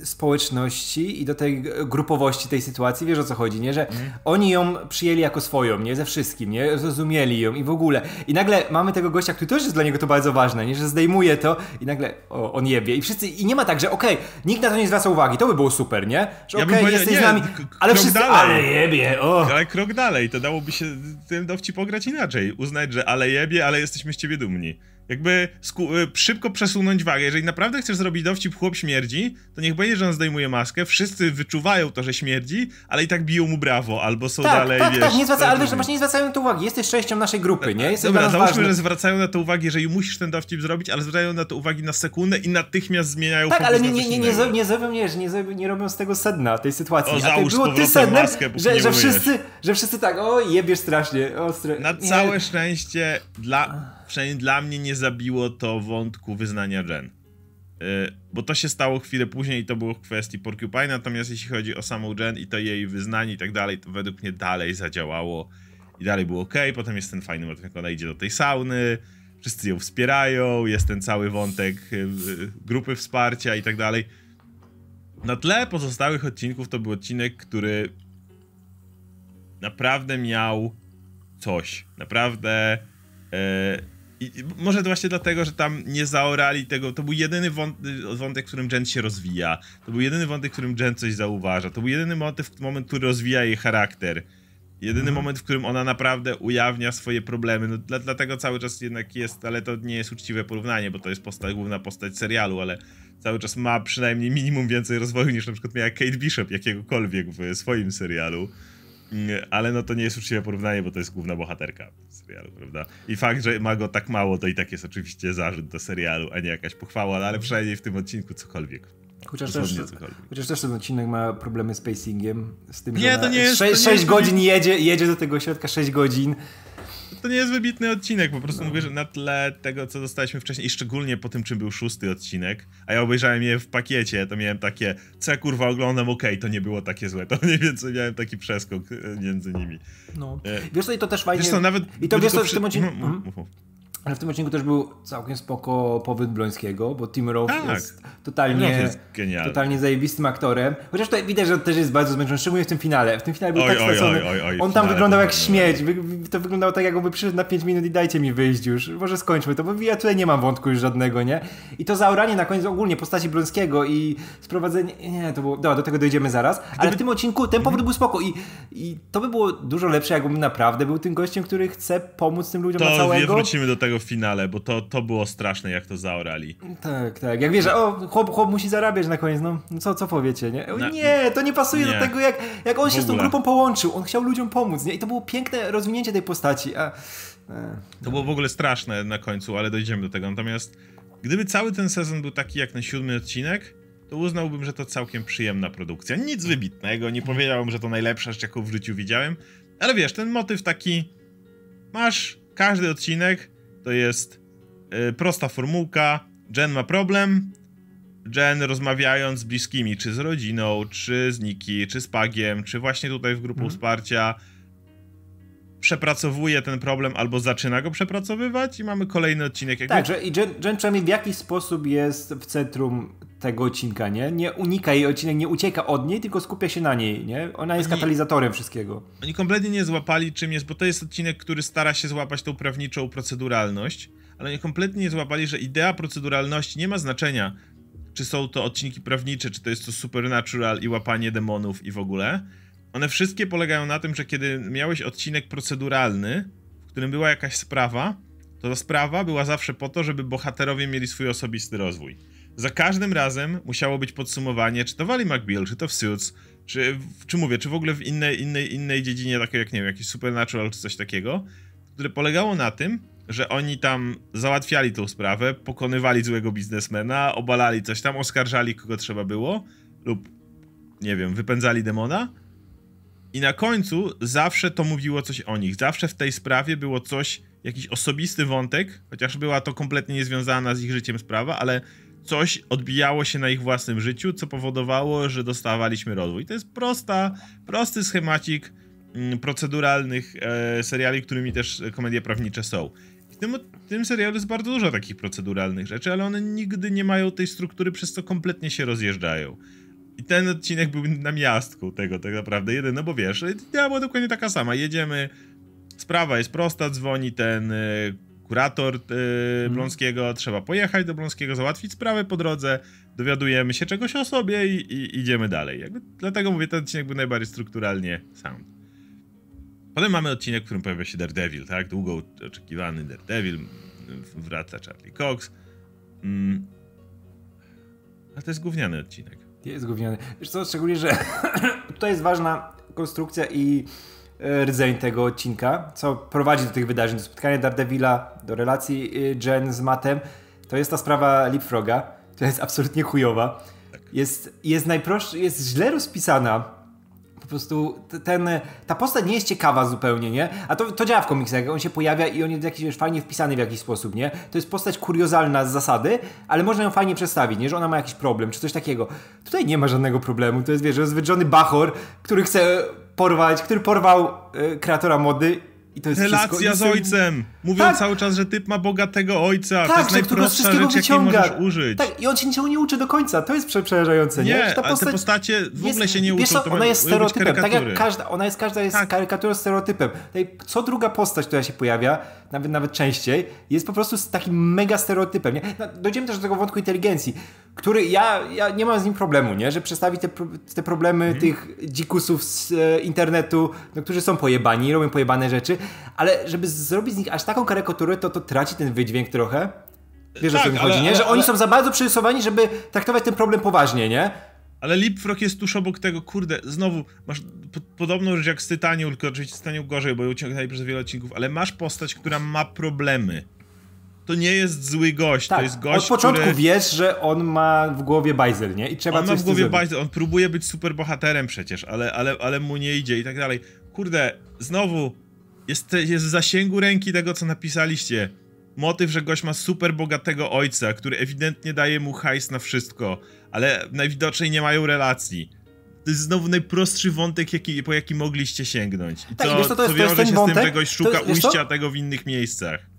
e, społeczności i do tej grupowości tej sytuacji, wiesz o co chodzi, nie? Że Mhm. oni ją przyjęli jako swoją, nie? Ze wszystkim, nie? Zrozumieli ją i w ogóle. I nagle mamy tego gościa, który też jest dla niego to bardzo ważne, nie? Że zdejmuje to i nagle o, on jebie. I wszyscy, i nie ma tak, że okej, nikt na to nie zwraca uwagi, to by było super, nie? Że Ja okej, powiedział, jesteś nie, z nami, ale wszyscy, dalej. ale jebie, o. Ale krok dalej, to dałoby się ten dowcip pograć inaczej. Uznać, że ale jebie, ale jesteśmy z ciebie dumni. Jakby y, szybko przesunąć wagę. Jeżeli naprawdę chcesz zrobić dowcip chłop śmierdzi, to niech będzie, że on zdejmuje maskę, wszyscy wyczuwają to, że śmierdzi, ale i tak biją mu brawo, albo są Tak, dalej, tak, wiesz... tak, nie zwraca, ale wiesz, tak- właśnie nie zwracają na to uwagi. Jesteś częścią naszej grupy, nie? Jesteś Dobra, załóżmy, ważny. że zwracają na to uwagę, że musisz ten dowcip zrobić, ale zwracają na to uwagi na sekundę i natychmiast zmieniają Tak, ale nie, nie, nie, nie, nie, nie, nie, zrobią- nie robią z tego sedna tej sytuacji. O, załóż było ty sednem, maskę, że, nie że, wszyscy, że wszyscy tak, o jebiesz strasznie. O, stra... Na nie. całe szczęście, dla, przynajmniej dla mnie nie zabiło to wątku wyznania Jen. Yy, bo to się stało chwilę później i to było w kwestii Porcupine, natomiast jeśli chodzi o samą Jen i to jej wyznanie i tak dalej, to według mnie dalej zadziałało i dalej było ok. Potem jest ten fajny motyw, jak ona idzie do tej sauny, wszyscy ją wspierają, jest ten cały wątek yy, yy, grupy wsparcia i tak dalej. Na tle pozostałych odcinków to był odcinek, który naprawdę miał coś. Naprawdę. E, i, może to właśnie dlatego, że tam nie zaorali tego. To był jedyny wąt, wątek, w którym Jen się rozwija. To był jedyny wątek, w którym Jen coś zauważa. To był jedyny motyw, moment, który rozwija jej charakter. Jedyny moment, w którym ona naprawdę ujawnia swoje problemy. No, dla, dlatego cały czas jednak jest, ale to nie jest uczciwe porównanie, bo to jest postać, główna postać serialu, ale cały czas ma przynajmniej minimum więcej rozwoju niż na przykład miała Kate Bishop jakiegokolwiek w swoim serialu. Mm, Ale no to nie jest uczciwe porównanie, bo to jest główna bohaterka serialu, prawda? I fakt, że ma go tak mało, to i tak jest oczywiście zarzut do serialu, a nie jakaś pochwała, no ale przynajmniej w tym odcinku cokolwiek. Chociaż też, chociaż też ten odcinek ma problemy z pacingiem. Z tym, Nie, że to nie jest- 6, to nie 6 jest- godzin jedzie, jedzie do tego środka 6 godzin. To nie jest wybitny odcinek, po prostu mówię, że na tle tego, co dostaliśmy wcześniej, i szczególnie po tym, czym był szósty odcinek, a ja obejrzałem je w pakiecie, to miałem takie, co ja kurwa oglądam, okej, to nie było takie złe, to mniej więcej miałem taki przeskok e, między nimi. No. E, Wiesz co, i to też fajnie... Zresztą nawet... I to wiesz co, w tym odcinku... Mhm, Mhm. Ale w tym odcinku też był całkiem spoko powód Blońskiego, bo Tim Roth Tak. jest totalnie, jest totalnie zajebistym aktorem. Chociaż tutaj widać, że też jest bardzo zmęczony, szczególnie w tym finale. W tym finale był Oj, tak oj, stracony. oj, oj, on tam wyglądał jak śmieć. To wyglądało tak, jakby przyszedł na 5 minut i dajcie mi wyjść już. Może skończmy to, bo ja tutaj nie mam wątku już żadnego, nie? I to zaoranie na koniec ogólnie postaci Blońskiego i sprowadzenie... Nie, to było... Dobra, do tego dojdziemy zaraz. Ale w tym odcinku ten powód był spoko i, i to by było dużo lepsze, jakbym naprawdę był tym gościem, który chce pomóc tym ludziom na To całego. wrócimy do tego w finale, bo to, to było straszne, jak to zaorali. Tak, tak. Jak wiesz, o, chłop, chłop musi zarabiać na koniec, no no co, co powiecie, nie? Na- nie, to nie pasuje nie. do tego, jak, jak on W się z tą grupą połączył. On chciał ludziom pomóc, nie? I to było piękne rozwinięcie tej postaci, a... e, To było w ogóle straszne na końcu, ale dojdziemy do tego. Natomiast gdyby cały ten sezon był taki jak ten siódmy odcinek, to uznałbym, że to całkiem przyjemna produkcja. Nic wybitnego, nie powiedziałbym, że to najlepsza rzecz, jaką w życiu widziałem, ale wiesz, ten motyw taki, masz każdy odcinek, to jest y, prosta formułka, Jen ma problem, Jen rozmawiając z bliskimi, czy z rodziną, czy z Niki, czy z Pagiem, czy właśnie tutaj w grupą Mhm. wsparcia, przepracowuje ten problem albo zaczyna go przepracowywać i mamy kolejny odcinek. Jakby... Tak, że i Jen, Jen przynajmniej w jakiś sposób jest w centrum tego odcinka, nie? Nie unika jej odcinek, nie ucieka od niej, tylko skupia się na niej, nie? Ona jest Oni- katalizatorem wszystkiego. Oni kompletnie nie złapali czym jest, bo to jest odcinek, który stara się złapać tą prawniczą proceduralność, ale oni kompletnie nie złapali, że idea proceduralności nie ma znaczenia, czy są to odcinki prawnicze, czy to jest to supernatural i łapanie demonów i w ogóle. One wszystkie polegają na tym, że kiedy miałeś odcinek proceduralny, w którym była jakaś sprawa, to ta sprawa była zawsze po to, żeby bohaterowie mieli swój osobisty rozwój. Za każdym razem musiało być podsumowanie, czy to Wally McBeal, czy to w Suits, czy, czy mówię, czy w ogóle w innej, innej, innej dziedzinie, takiej jak, nie wiem, jakiś Supernatural, czy coś takiego, które polegało na tym, że oni tam załatwiali tą sprawę, pokonywali złego biznesmena, obalali coś tam, oskarżali kogo trzeba było, lub nie wiem, wypędzali demona. I na końcu zawsze to mówiło coś o nich. Zawsze w tej sprawie było coś, jakiś osobisty wątek, chociaż była to kompletnie niezwiązana z ich życiem sprawa, ale coś odbijało się na ich własnym życiu, co powodowało, że dostawaliśmy rozwój. To jest prosta, prosty schemacik mm, proceduralnych e, seriali, którymi też komedie prawnicze są. W tym, w tym serialu jest bardzo dużo takich proceduralnych rzeczy, ale one nigdy nie mają tej struktury, przez co kompletnie się rozjeżdżają. I ten odcinek był na miastku tego tak naprawdę. Jeden, no bo wiesz, ja była dokładnie taka sama. Jedziemy, sprawa jest prosta, dzwoni ten y, kurator y, Bląskiego, trzeba pojechać do Bląskiego, załatwić sprawę po drodze, dowiadujemy się czegoś o sobie i, i idziemy dalej. Jakby, dlatego mówię, ten odcinek był najbardziej strukturalnie sound. Potem mamy odcinek, w którym pojawia się Daredevil, tak? Długo oczekiwany Daredevil, wraca Charlie Cox. Mm. A to jest gówniany odcinek. Jest gówniany. Wiesz co, szczególnie, że tutaj jest ważna konstrukcja i e, rdzeń tego odcinka, co prowadzi do tych wydarzeń, do spotkania Daredevila, do relacji e, Jen z Mattem. To jest ta sprawa Leapfroga, która jest absolutnie chujowa. Tak. Jest, jest najprostsza, jest źle rozpisana po prostu ten, ta postać nie jest ciekawa zupełnie, nie? A to, to działa w komiksach, on się pojawia i on jest jakiś fajnie wpisany w jakiś sposób, nie? To jest postać kuriozalna z zasady, ale można ją fajnie przedstawić, nie? Że ona ma jakiś problem, czy coś takiego. Tutaj nie ma żadnego problemu, to jest, wiesz, rozwydrzony bachor, który chce porwać, który porwał y, kreatora mody i to jest Relacja z ojcem! Mówią tak. cały czas, że typ ma bogatego ojca. Tak, to jest najprostsza rzecz, jakiej możesz użyć. Tak, i on się niczego nie uczy do końca. To jest przerażające, nie? nie? Ta postać te postacie w ogóle się nie uczą. Co, ona jest stereotypem. Tak jak każda, ona jest, każda jest tak. karykaturą stereotypem. Co druga postać, która się pojawia, nawet nawet częściej, jest po prostu takim mega stereotypem. Nie? No, dojdziemy też do tego wątku inteligencji, który ja, ja nie mam z nim problemu, nie? Że przedstawi te, te problemy mhm. tych dzikusów z e, internetu, no, którzy są pojebani, robią pojebane rzeczy, ale żeby zrobić z nich aż taką karykaturę, to to traci ten wydźwięk trochę. Wiesz tak, o co mi chodzi, nie? Że ale, oni są za bardzo przyrysowani, żeby traktować ten problem poważnie, nie? Ale Leapfrog jest tuż obok tego, kurde, znowu masz po, podobną rzecz jak z Tytanium, tylko oczywiście Tytanium gorzej, bo ją ciągnęli przez wiele odcinków, ale masz postać, która ma problemy. To nie jest zły gość, tak, to jest gość, Od początku który... wiesz, że on ma w głowie bajzel, nie? I trzeba on coś ma w głowie bajzel, on próbuje być super bohaterem przecież, ale, ale, ale mu nie idzie i tak dalej. Kurde, znowu jest, jest w zasięgu ręki tego, co napisaliście. Motyw, że gość ma super bogatego ojca, który ewidentnie daje mu hajs na wszystko, ale najwidoczniej nie mają relacji. To jest znowu najprostszy wątek, jaki, po jaki mogliście sięgnąć. I tak, to, wiesz, to, to jest, co wiąże to jest się wątek, z tym, że gość szuka jest, ujścia tego w innych miejscach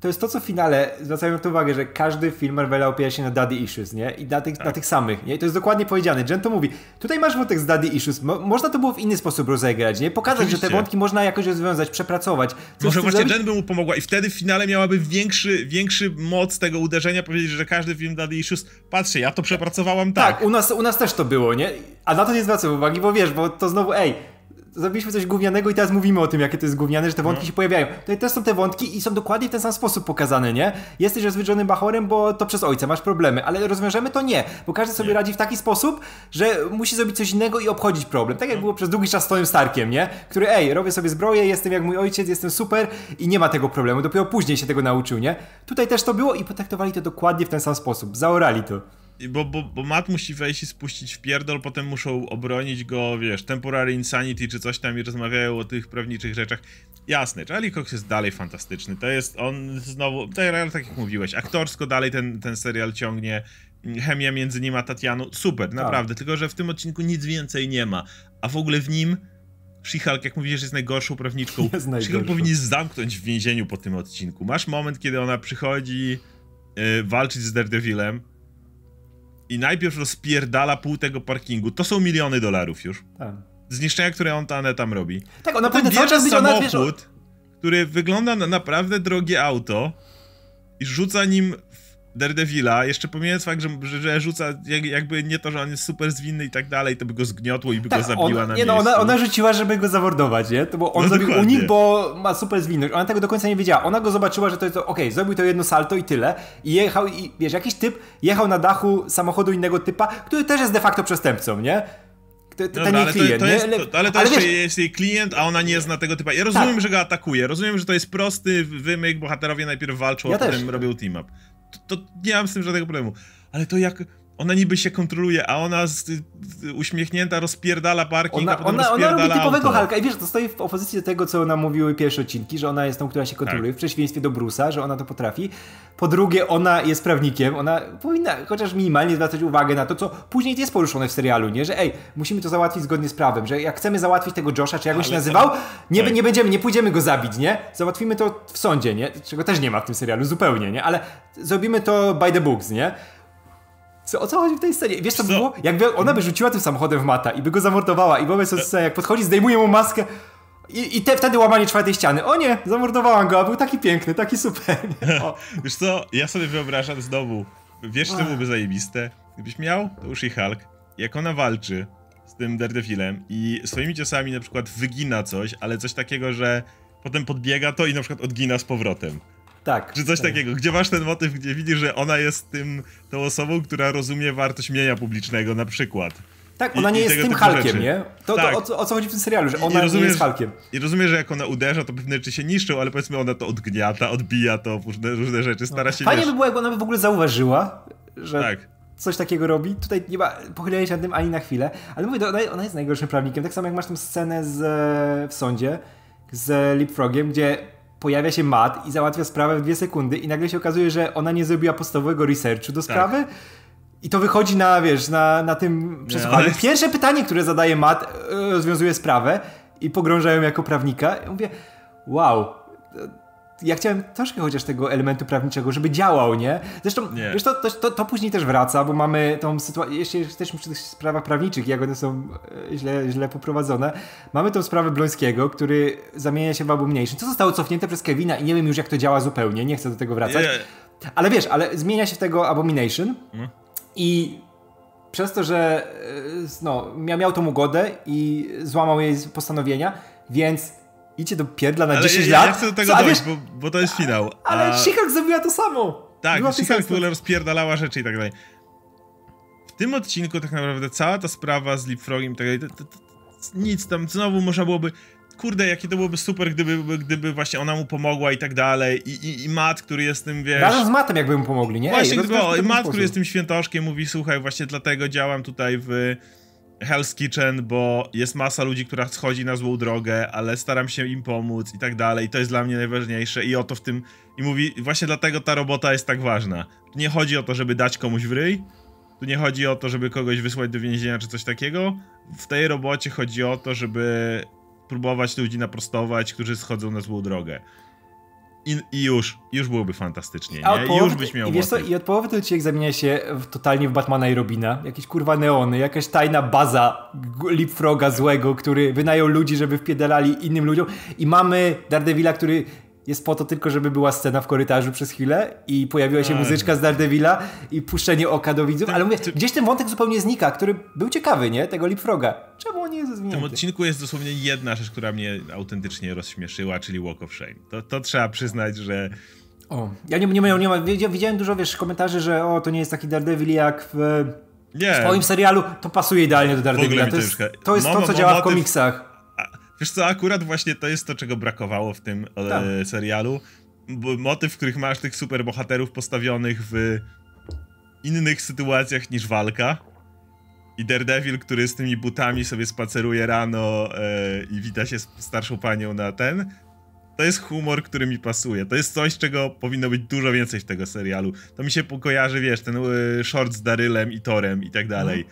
to jest to, co w finale zwracają na to uwagę, że każdy film Marvela opiera się na daddy issues, nie? I na tych, tak. na tych samych, nie? I to jest dokładnie powiedziane. Jen to mówi, tutaj masz wątek z daddy issues, Mo można to było w inny sposób rozegrać, nie? Pokazać, Oczywiście. że te wątki można jakoś rozwiązać, przepracować. Może właśnie zrobić? Jen by mu pomogła i wtedy w finale miałaby większy, większy moc tego uderzenia, powiedzieć, że każdy film daddy issues, patrzcie, ja to przepracowałam tak. Tak, u nas, u nas też to było, nie? A na to nie zwracam uwagi, bo wiesz, bo to znowu, ej, zrobiliśmy coś gównianego i teraz mówimy o tym, jakie to jest gówniane, że te wątki no. się pojawiają. To też są te wątki i są dokładnie w ten sam sposób pokazane, nie? Jesteś rozwydrzonym bachorem, bo to przez ojca masz problemy, ale rozwiążemy to nie, bo każdy sobie nie. radzi w taki sposób, że musi zrobić coś innego i obchodzić problem. Tak jak no. było przez długi czas z Tonym Starkiem, nie? Który, ej, robię sobie zbroję, jestem jak mój ojciec, jestem super i nie ma tego problemu. Dopiero później się tego nauczył, nie? Tutaj też to było i potraktowali to dokładnie w ten sam sposób. Zaorali to bo, bo, bo Matt musi wejść i spuścić w pierdol, potem muszą obronić go, wiesz, temporary insanity czy coś tam i rozmawiają o tych prawniczych rzeczach. Jasne, Charlie Cox jest dalej fantastyczny. To jest on znowu, tak, tak jak mówiłeś, aktorsko dalej ten, ten serial ciągnie. Chemia między nim a Tatianą, super, tak. naprawdę. Tylko, że w tym odcinku nic więcej nie ma. A w ogóle w nim She-Hulk, jak mówisz, jest najgorszą prawniczką. She-Hulk powinien zamknąć w więzieniu po tym odcinku. Masz moment, kiedy ona przychodzi yy, walczyć z Daredevilem i najpierw rozpierdala pół tego parkingu. To są miliony dolarów już. Tak. Zniszczenia, które on ta, tam robi. Tak, ona powinna cały czas samochód, ona, wiesz, który wygląda na naprawdę drogie auto i rzuca nim Daredevila, jeszcze pomijając fakt, że, że, że rzuca jak, jakby nie to, że on jest super zwinny i tak dalej, to by go zgniotło i by Tak, go zabiła ona, na nie, no, miejscu. ona, ona rzuciła, żeby go zamordować, nie? To bo on No zrobił dokładnie. unik, bo ma super zwinność. Ona tego do końca nie wiedziała. Ona go zobaczyła, że to jest to, okej, zrobił to jedno salto i tyle. I jechał, i wiesz, jakiś typ jechał na dachu samochodu innego typa, który też jest de facto przestępcą, nie? Ale to, klient, to nie? jest, Ale- to, ale to ale jeszcze wiesz, jest jej klient, a ona nie zna tego typa. Ja rozumiem, Tak. że go atakuje, rozumiem, że to jest prosty wymyk, bohaterowie najpierw walczą, Ja a też. potem robią team-up. To, nie mam z tym żadnego problemu. Ale to jak ona niby się kontroluje, a ona z, uśmiechnięta rozpierdala parking, a Ona, potem ona, ona rozpierdala robi typowego auto. Hulka i wiesz, to stoi w opozycji do tego, co nam mówiły pierwsze odcinki, że ona jest tą, która się kontroluje, w przeciwieństwie do Bruce'a, że ona to potrafi. Po drugie, ona jest prawnikiem, ona powinna chociaż minimalnie zwracać uwagę na to, co później jest poruszone w serialu, nie? Że ej, musimy to załatwić zgodnie z prawem, że jak chcemy załatwić tego Josha, czy jak on się nazywał, nie, tak. nie będziemy, nie pójdziemy go zabić, nie? Załatwimy to w sądzie, nie? Czego też nie ma w tym serialu, zupełnie, nie? Ale zrobimy to by the books, nie? Co, o co chodzi w tej scenie? Wiesz co, Co? było? Jakby ona by rzuciła tym samochodem w Mata i by go zamordowała i wobec sceny, jak podchodzi, zdejmuje mu maskę i, i te, wtedy łamanie czwartej ściany. O nie, zamordowałam go, a był taki piękny, taki super. O, Wiesz co, ja sobie wyobrażam znowu, wiesz co byłoby zajebiste? Gdybyś miał, to już i Hulk, jak ona walczy z tym Daredevilem i swoimi ciosami na przykład wygina coś, ale coś takiego, że potem podbiega to i na przykład odgina z powrotem. Tak. Czy coś tak. takiego, gdzie masz ten motyw, gdzie widzisz, że ona jest tym, tą osobą, która rozumie wartość mienia publicznego na przykład. Tak, I- ona nie i jest tym Hulkiem, rzeczy. nie? To, Tak. to o, co, o co chodzi w tym serialu, że I ona nie rozumiesz- jest Hulkiem. I rozumiem, że jak ona uderza, to pewne rzeczy się niszczą, ale powiedzmy ona to odgniata, odbija to, różne, różne rzeczy, stara się, Fajnie wiesz, by było, jakby ona by w ogóle zauważyła, że tak. coś takiego robi. Tutaj nie ma pochylenia się nad tym ani na chwilę, ale mówię, ona, ona jest najgorszym prawnikiem. Tak samo jak masz tą scenę z, w sądzie z Leapfrogiem, gdzie pojawia się Matt i załatwia sprawę w dwie sekundy i nagle się okazuje, że ona nie zrobiła podstawowego researchu do sprawy. I to wychodzi na, wiesz, na, na tym przesłuchaniu. ale- Pierwsze pytanie, które zadaje Matt, e, rozwiązuje sprawę i pogrąża ją jako prawnika. I mówię, wow, ja chciałem troszkę chociaż tego elementu prawniczego, żeby działał, nie? Zresztą, Nie. wiesz, to, to, to, później też wraca, bo mamy tą sytuację, jeśli jesteśmy przy tych sprawach prawniczych, jak one są e, źle, źle poprowadzone, mamy tą sprawę Blońskiego, który zamienia się w Abomination. Co zostało cofnięte przez Kevina i nie wiem już jak to działa zupełnie, nie chcę do tego wracać. Nie, Ale wiesz, ale zmienia się w tego Abomination Mhm. i przez to, że e, no, mia- miał tą ugodę i złamał jej postanowienia, więc idzie do pierdla na ale 10 ja, lat. ja chcę do tego Co, dojść, wiesz, bo, bo to jest finał. ale a... She-Hulk zrobiła to samo. Tak, She-Hulk ogóle rozpierdalała rzeczy i tak dalej. W tym odcinku tak naprawdę cała ta sprawa z Leapfrogiem i tak dalej, to, to, to, nic tam, znowu można byłoby... Kurde, jakie to byłoby super, gdyby, gdyby właśnie ona mu pomogła i tak dalej. I, i, i Matt, który jest tym, wiesz... Razem z Matem jakby mu pomogli, nie? Właśnie, Ej, gdyby, Matt, który jest tym świętoszkiem, mówi, słuchaj, właśnie dlatego działam tutaj w Hell's Kitchen, bo jest masa ludzi, która schodzi na złą drogę, ale staram się im pomóc i tak dalej, to jest dla mnie najważniejsze i o to w tym... I mówi, właśnie dlatego ta robota jest tak ważna. Tu nie chodzi o to, żeby dać komuś w ryj, tu nie chodzi o to, żeby kogoś wysłać do więzienia czy coś takiego. W tej robocie chodzi o to, żeby próbować ludzi naprostować, którzy schodzą na złą drogę. I, i już, już byłoby fantastycznie, nie? I już byś miał i wiesz co. I od połowy ten odcinek zamienia się w, totalnie w Batmana i Robina. Jakieś kurwa neony, jakaś tajna baza Leapfroga złego, który wynajął ludzi, żeby wpiedalali innym ludziom. I mamy Daredevila, który jest po to tylko, żeby była scena w korytarzu przez chwilę i pojawiła się Ej. muzyczka z Daredevila i puszczenie oka do widzów. Ale mówię, ty- gdzieś ten wątek zupełnie znika, który był ciekawy, nie? Tego Leapfroga. Czemu on nie jest W tym odcinku jest dosłownie jedna rzecz, która mnie autentycznie rozśmieszyła, czyli Walk of Shame. To, to trzeba przyznać, że O, ja nie, nie, nie, nie widzia- widziałem dużo, wiesz, komentarzy, że o, to nie jest taki Daredevil jak w nie. w swoim serialu, to pasuje idealnie do Daredevila. To to jest, to, jest to, co działa w komiksach. Wiesz co, akurat właśnie to jest to, czego brakowało w tym e, Tak. serialu. Motyw, w których masz tych superbohaterów postawionych w innych sytuacjach niż walka. I Daredevil, który z tymi butami sobie spaceruje rano e, i wita się z starszą panią na ten. To jest humor, który mi pasuje. To jest coś, czego powinno być dużo więcej w tego serialu. To mi się kojarzy, wiesz, ten e, short z Darylem i Torem i tak dalej.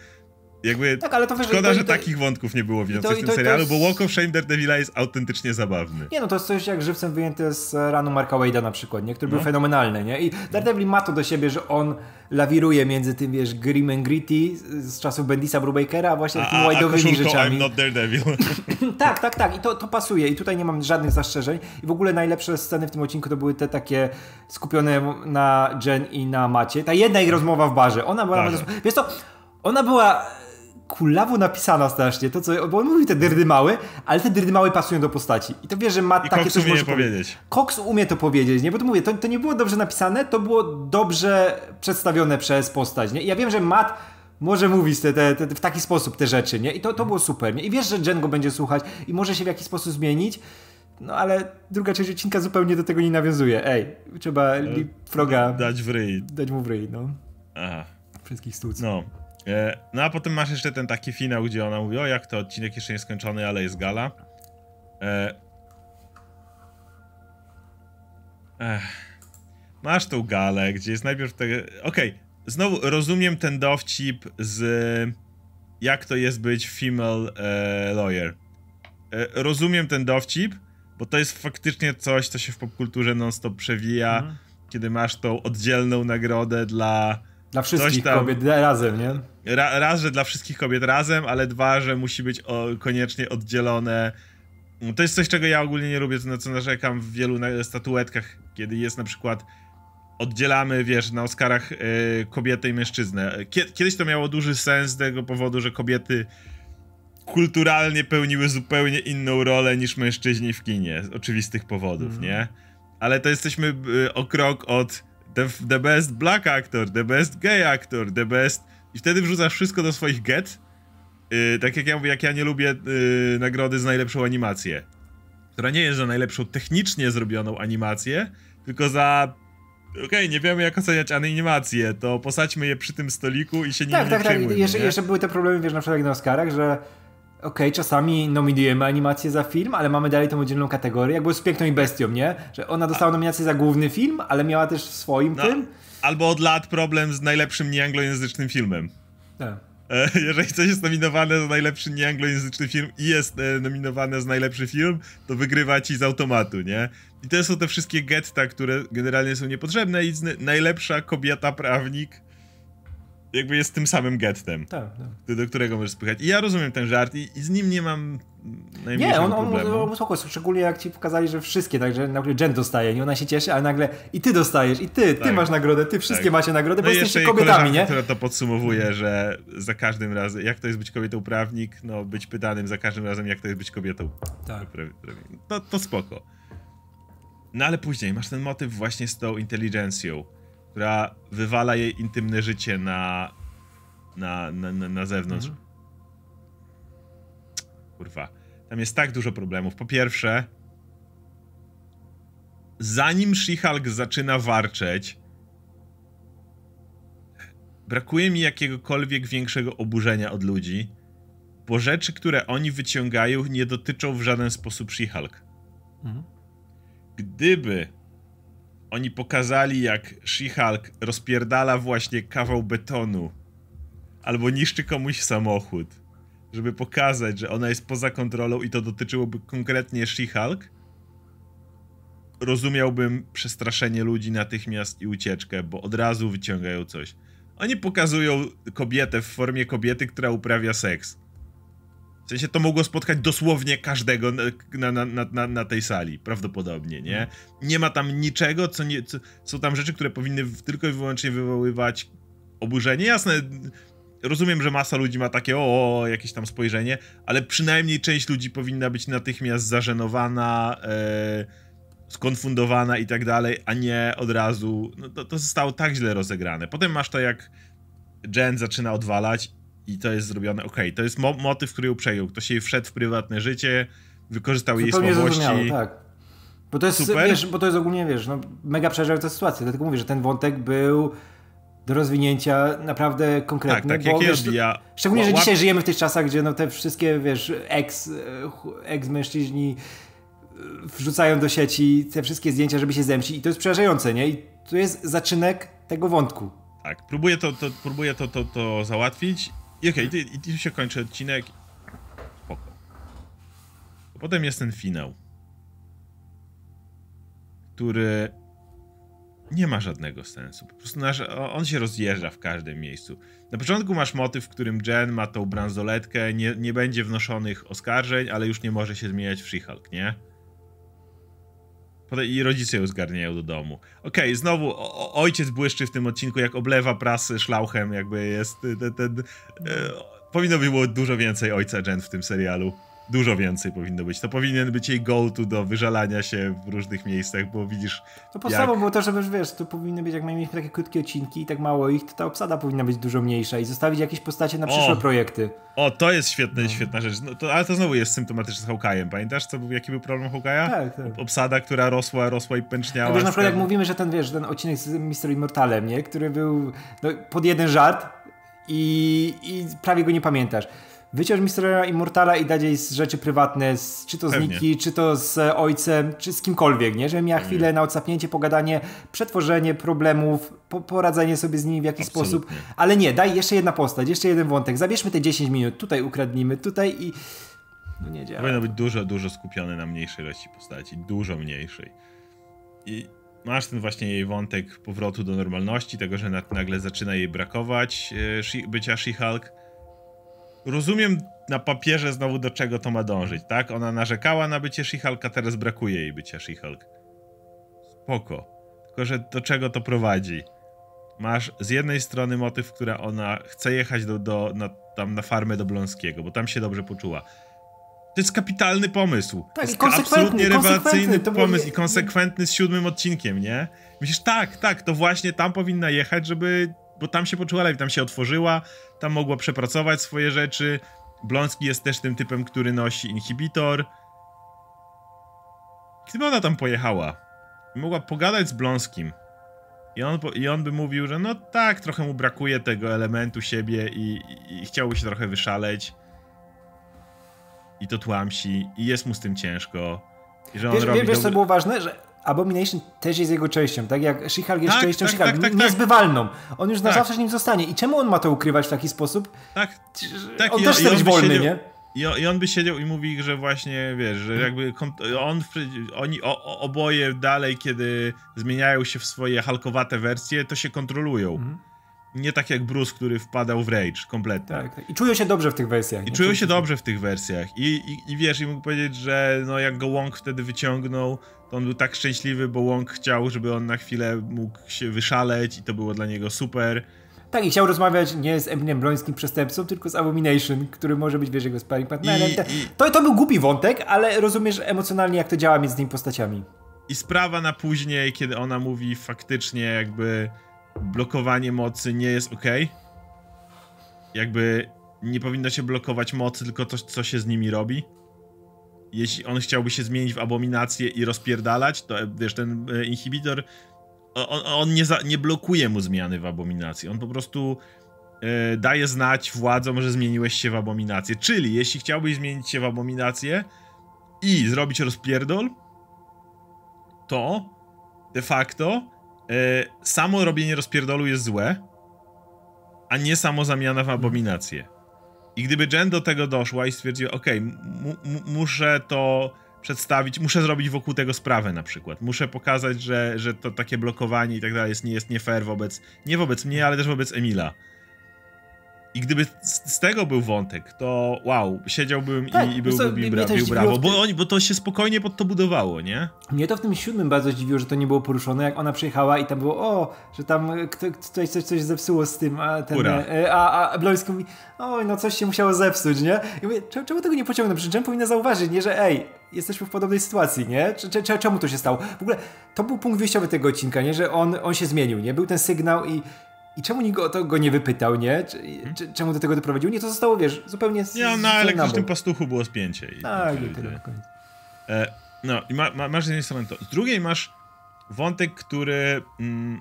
Jakby tak, ale to wiesz, szkoda, to, że to, takich wątków nie było w tym serialu, jest... bo Walk of Shame Daredevila jest autentycznie zabawny. Nie no, to jest coś jak żywcem wyjęte z ranu Marka Wade'a na przykład, nie? który no. był fenomenalny, nie? I Daredevil ma to do siebie, że on lawiruje między tym, wiesz, grim and gritty z czasów Bendisa Brubakera, a właśnie takimi wide'owymi rzeczami. I'm not Daredevil. tak, tak, tak. I to, to pasuje. I tutaj nie mam żadnych zastrzeżeń. I w ogóle najlepsze sceny w tym odcinku to były te takie skupione na Jen i na Macie. Ta jedna ich rozmowa w barze. Ona była... Tak. Wiesz to, ona była kulawo napisana strasznie, to co, bo on mówi te dyrdy małe, ale te dyrdy małe pasują do postaci. I to wie, że ma I takie Cox coś umie może powiedzieć. Cox umie to powiedzieć, nie? Bo to mówię, to, to nie było dobrze napisane, to było dobrze przedstawione przez postać, nie? I ja wiem, że Matt może mówić te, te, te, w taki sposób te rzeczy, nie? I to, to było super, nie? I wiesz, że Jen go będzie słuchać i może się w jakiś sposób zmienić, no ale druga część odcinka zupełnie do tego nie nawiązuje. Ej, trzeba Froga... Dać w ryj. Dać mu w ryj, no. Aha. Wszystkich stłuc. No. E, no a potem masz jeszcze ten taki finał, gdzie ona mówi, o jak to odcinek jeszcze nie skończony, ale jest gala. E... Ech. Masz tą galę, gdzie jest najpierw te... Okej, okay. znowu rozumiem ten dowcip z jak to jest być female e, lawyer. E, rozumiem ten dowcip, bo to jest faktycznie coś, co się w popkulturze non-stop przewija, mhm. kiedy masz tą oddzielną nagrodę dla dla wszystkich tam, kobiet razem, nie? Ra, raz, że dla wszystkich kobiet razem, ale dwa, że musi być o, koniecznie oddzielone. To jest coś, czego ja ogólnie nie lubię, na co narzekam w wielu statuetkach, kiedy jest na przykład oddzielamy, wiesz, na Oscarach y, kobietę i mężczyznę. Kiedyś to miało duży sens z tego powodu, że kobiety kulturalnie pełniły zupełnie inną rolę niż mężczyźni w kinie, z oczywistych powodów, mm. nie? Ale to jesteśmy y, o krok od the, the best black actor, the best gay actor, the best... I wtedy wrzucasz wszystko do swoich get. Yy, tak jak ja mówię, jak ja nie lubię yy, nagrody za najlepszą animację. Która nie jest za najlepszą technicznie zrobioną animację, tylko za okej, okay, nie wiemy jak oceniać animację, to posadźmy je przy tym stoliku i się tak, nie Tak, tak, tak. Jeszcze, jeszcze były te problemy, wiesz, na przykład jak na Oscarach, że okej, okay, czasami nominujemy animację za film, ale mamy dalej tą oddzielną kategorię, jak było z Piękną i Bestią, nie? Że ona dostała nominację za główny film, ale miała też w swoim no, tym. Albo od lat problem z najlepszym nieanglojęzycznym filmem. Tak. E, jeżeli coś jest nominowane za najlepszy nieanglojęzyczny film i jest e, nominowane za najlepszy film, to wygrywa ci z automatu, nie? I to są te wszystkie getta, które generalnie są niepotrzebne i najlepsza kobieta prawnik jakby jest tym samym gettem, tak, tak. do którego możesz spychać. I ja rozumiem ten żart i, i z nim nie mam nie, on, on, on, on spoko, szczególnie jak ci pokazali, że wszystkie, także nagle Jen dostaje i ona się cieszy, ale nagle i ty dostajesz, i ty, tak. ty masz nagrodę, ty wszystkie tak. macie nagrodę, no bo jesteście kobietami, nie? która to podsumowuje, że za każdym razem, jak to jest być kobietą prawnik, no być pytanym za każdym razem, jak to jest być kobietą. Tak. To, to spoko. No ale później masz ten motyw właśnie z tą inteligencją która wywala jej intymne życie na, na, na, na, na zewnątrz. Mhm. Kurwa. Tam jest tak dużo problemów. Po pierwsze, zanim She-Hulk zaczyna warczeć, brakuje mi jakiegokolwiek większego oburzenia od ludzi, bo rzeczy, które oni wyciągają, nie dotyczą w żaden sposób She-Hulk. Mhm. Gdyby oni pokazali, jak She-Hulk rozpierdala właśnie kawał betonu albo niszczy komuś samochód, żeby pokazać, że ona jest poza kontrolą i to dotyczyłoby konkretnie She-Hulk, rozumiałbym przestraszenie ludzi natychmiast i ucieczkę, bo od razu wyciągają coś. Oni pokazują kobietę w formie kobiety, która uprawia seks. W sensie to mogło spotkać dosłownie każdego na, na, na, na, tej sali, prawdopodobnie, nie? Mhm. Nie ma tam niczego, co nie. Co, są tam rzeczy, które powinny tylko i wyłącznie wywoływać oburzenie. Jasne, rozumiem, że masa ludzi ma takie o, o jakieś tam spojrzenie, ale przynajmniej część ludzi powinna być natychmiast zażenowana, e, skonfundowana i tak dalej, a nie od razu. No to, to zostało tak źle rozegrane. Potem masz to, jak Jen zaczyna odwalać i to jest zrobione, okej, okay, to jest mo motyw, który ją przejął. Ktoś jej wszedł w prywatne życie, wykorzystał Zupełnie jej słabości. tak. Bo to jest, Super. wiesz, bo to jest ogólnie, wiesz, no, mega przerażająca sytuacja. Dlatego mówię, że ten wątek był do rozwinięcia naprawdę konkretny. Tak, tak bo, jak wiesz, ja... Szczególnie, że dzisiaj żyjemy w tych czasach, gdzie no, te wszystkie, wiesz, ex, ex-mężczyźni e, wrzucają do sieci te wszystkie zdjęcia, żeby się zemścić i to jest przerażające, nie? I to jest zaczynek tego wątku. Tak, próbuję to, to, próbuję to, to, to załatwić I okej, okay, i tu się kończy odcinek. Spoko. Potem jest ten finał, który nie ma żadnego sensu. Po prostu nasz, on się rozjeżdża w każdym miejscu. Na początku masz motyw, w którym Jen ma tą bransoletkę, nie, nie będzie wnoszonych oskarżeń, ale już nie może się zmieniać w She-Hulk, nie? I rodzice ją zgarniają do domu. Okej, okay, znowu o, ojciec błyszczy w tym odcinku, jak oblewa prasy szlauchem, jakby jest ten... ten e, powinno by było dużo więcej ojca Jen w tym serialu. Dużo więcej powinno być. To powinien być jej go-to do wyżalania się w różnych miejscach, bo widzisz. No podstawą jak... było to, że wiesz, to powinny być, jak mieliśmy takie krótkie odcinki i tak mało ich, to ta obsada powinna być dużo mniejsza i zostawić jakieś postacie na przyszłe o, projekty. O, to jest świetne, no. świetna rzecz. No, to, ale to znowu jest symptomatyczne z Hawkeye'em. Pamiętasz, co, jaki był problem Hawkeye'a? Tak, tak. Obsada, która rosła, rosła i pęczniała. wiesz, na przykład jak mówimy, że ten, wiesz, ten odcinek z Mr. Immortalem, nie? Który był no, pod jeden żart i, i prawie go nie pamiętasz wyciąż Mistera Immortala i dać jej rzeczy prywatne, z, czy to z Pewnie. Niki, czy to z ojcem, czy z kimkolwiek, nie? Żeby miała chwilę na odsapnięcie, pogadanie, przetworzenie problemów, po, poradzenie sobie z nimi w jakiś Absolutnie. sposób. Ale nie, daj jeszcze jedna postać, jeszcze jeden wątek, zabierzmy te 10 minut, tutaj ukradnijmy, tutaj i... No nie działa. Powinno być dużo, dużo skupione na mniejszej ilości postaci, dużo mniejszej. I masz ten właśnie jej wątek powrotu do normalności, tego, że nagle zaczyna jej brakować e, bycia She-Hulk, rozumiem na papierze znowu do czego to ma dążyć, tak? Ona narzekała na bycie She-Hulk, a teraz brakuje jej bycia She-Hulk. Spoko. Tylko, że do czego to prowadzi? Masz z jednej strony motyw, która ona chce jechać do, do, na, tam na farmę do Blonskiego, bo tam się dobrze poczuła. To jest kapitalny pomysł. Tak, to jest absolutnie rewelacyjny pomysł i konsekwentny z siódmym odcinkiem, nie? Myślisz, tak, tak, to właśnie tam powinna jechać, żeby bo tam się poczuła lepiej, tam się otworzyła, tam mogła przepracować swoje rzeczy. Blonski jest też tym typem, który nosi inhibitor. Gdyby ona tam pojechała i mogła pogadać z Blonskim i on, i on by mówił, że no tak, trochę mu brakuje tego elementu siebie i, i, i chciałby się trochę wyszaleć i to tłamsi i jest mu z tym ciężko. I że on wiesz, robi wiesz, co było ważne? Że Abomination też jest jego częścią, tak jak She-Hulk jest tak, częścią tak, She-Hulk, tak, tak, tak, niezbywalną. On już na tak. zawsze z nim zostanie. I czemu on ma to ukrywać w taki sposób? Tak, tak. On też chce być wolny, siedział, nie? I, on by siedział i mówi, że właśnie, wiesz, że jakby on, oni o, oboje dalej, kiedy zmieniają się w swoje halkowate wersje, to się kontrolują. Mhm. Nie tak jak Bruce, który wpadał w rage kompletnie. Tak, tak. I czują się dobrze w tych wersjach. I czują się dobrze w tych wersjach. I, i, I wiesz, i mógł powiedzieć, że no jak go Wong wtedy wyciągnął, to on był tak szczęśliwy, bo Wong chciał, żeby on na chwilę mógł się wyszaleć i to było dla niego super. Tak, i chciał rozmawiać nie z Eminem Brońskim przestępcą, tylko z Abomination, który może być, wiesz, jego sparring partnerem. I, i... To, to był głupi wątek, ale rozumiesz emocjonalnie, jak to działa między tymi postaciami. I sprawa na później, kiedy ona mówi faktycznie jakby blokowanie mocy nie jest ok. Jakby nie powinno się blokować mocy, tylko to, co się z nimi robi jeśli on chciałby się zmienić w abominację i rozpierdalać, to wiesz, ten e, inhibitor on, on nie, za, nie, blokuje mu zmiany w abominacji. On po prostu e, daje znać władzom, że zmieniłeś się w abominację. Czyli jeśli chciałbyś zmienić się w abominację i zrobić rozpierdol, to de facto e, samo robienie rozpierdolu jest złe, a nie samo zamiana w abominację. I gdyby Jen do tego doszła i stwierdziła, ok, muszę to przedstawić, muszę zrobić wokół tego sprawę na przykład. Muszę pokazać, że, że to takie blokowanie i tak dalej jest, nie jest nie fair wobec, nie wobec mnie, ale też wobec Emila. I gdyby z, tego był wątek, to wow, siedziałbym tak, i, i byłbym bił, bra brawo, bo, oni, bo to się spokojnie pod to budowało, nie? Mnie to w tym siódmym bardzo zdziwiło, że to nie było poruszone, jak ona przyjechała i tam było, o, że tam ktoś coś, coś zepsuło z tym, a ten, e, a, a Bloński mówi, oj, no coś się musiało zepsuć, nie? I mówię, czemu, czemu tego nie pociągnąć? Przecież powinna zauważyć, nie, że ej, jesteśmy w podobnej sytuacji, nie? Czemu to się stało? W ogóle to był punkt wyjściowy tego odcinka, nie? Że on, on się zmienił, nie? Był ten sygnał i i czemu nikt o to go nie wypytał, nie? Czy, hmm? czy, czemu do tego doprowadził? Nie, to zostało, wiesz, zupełnie z, Nie, na elektrycznym pastuchu było spięcie. I, tak, i tyle. E, no, i ma, ma, masz z jednej strony to. Z drugiej masz wątek, który mm,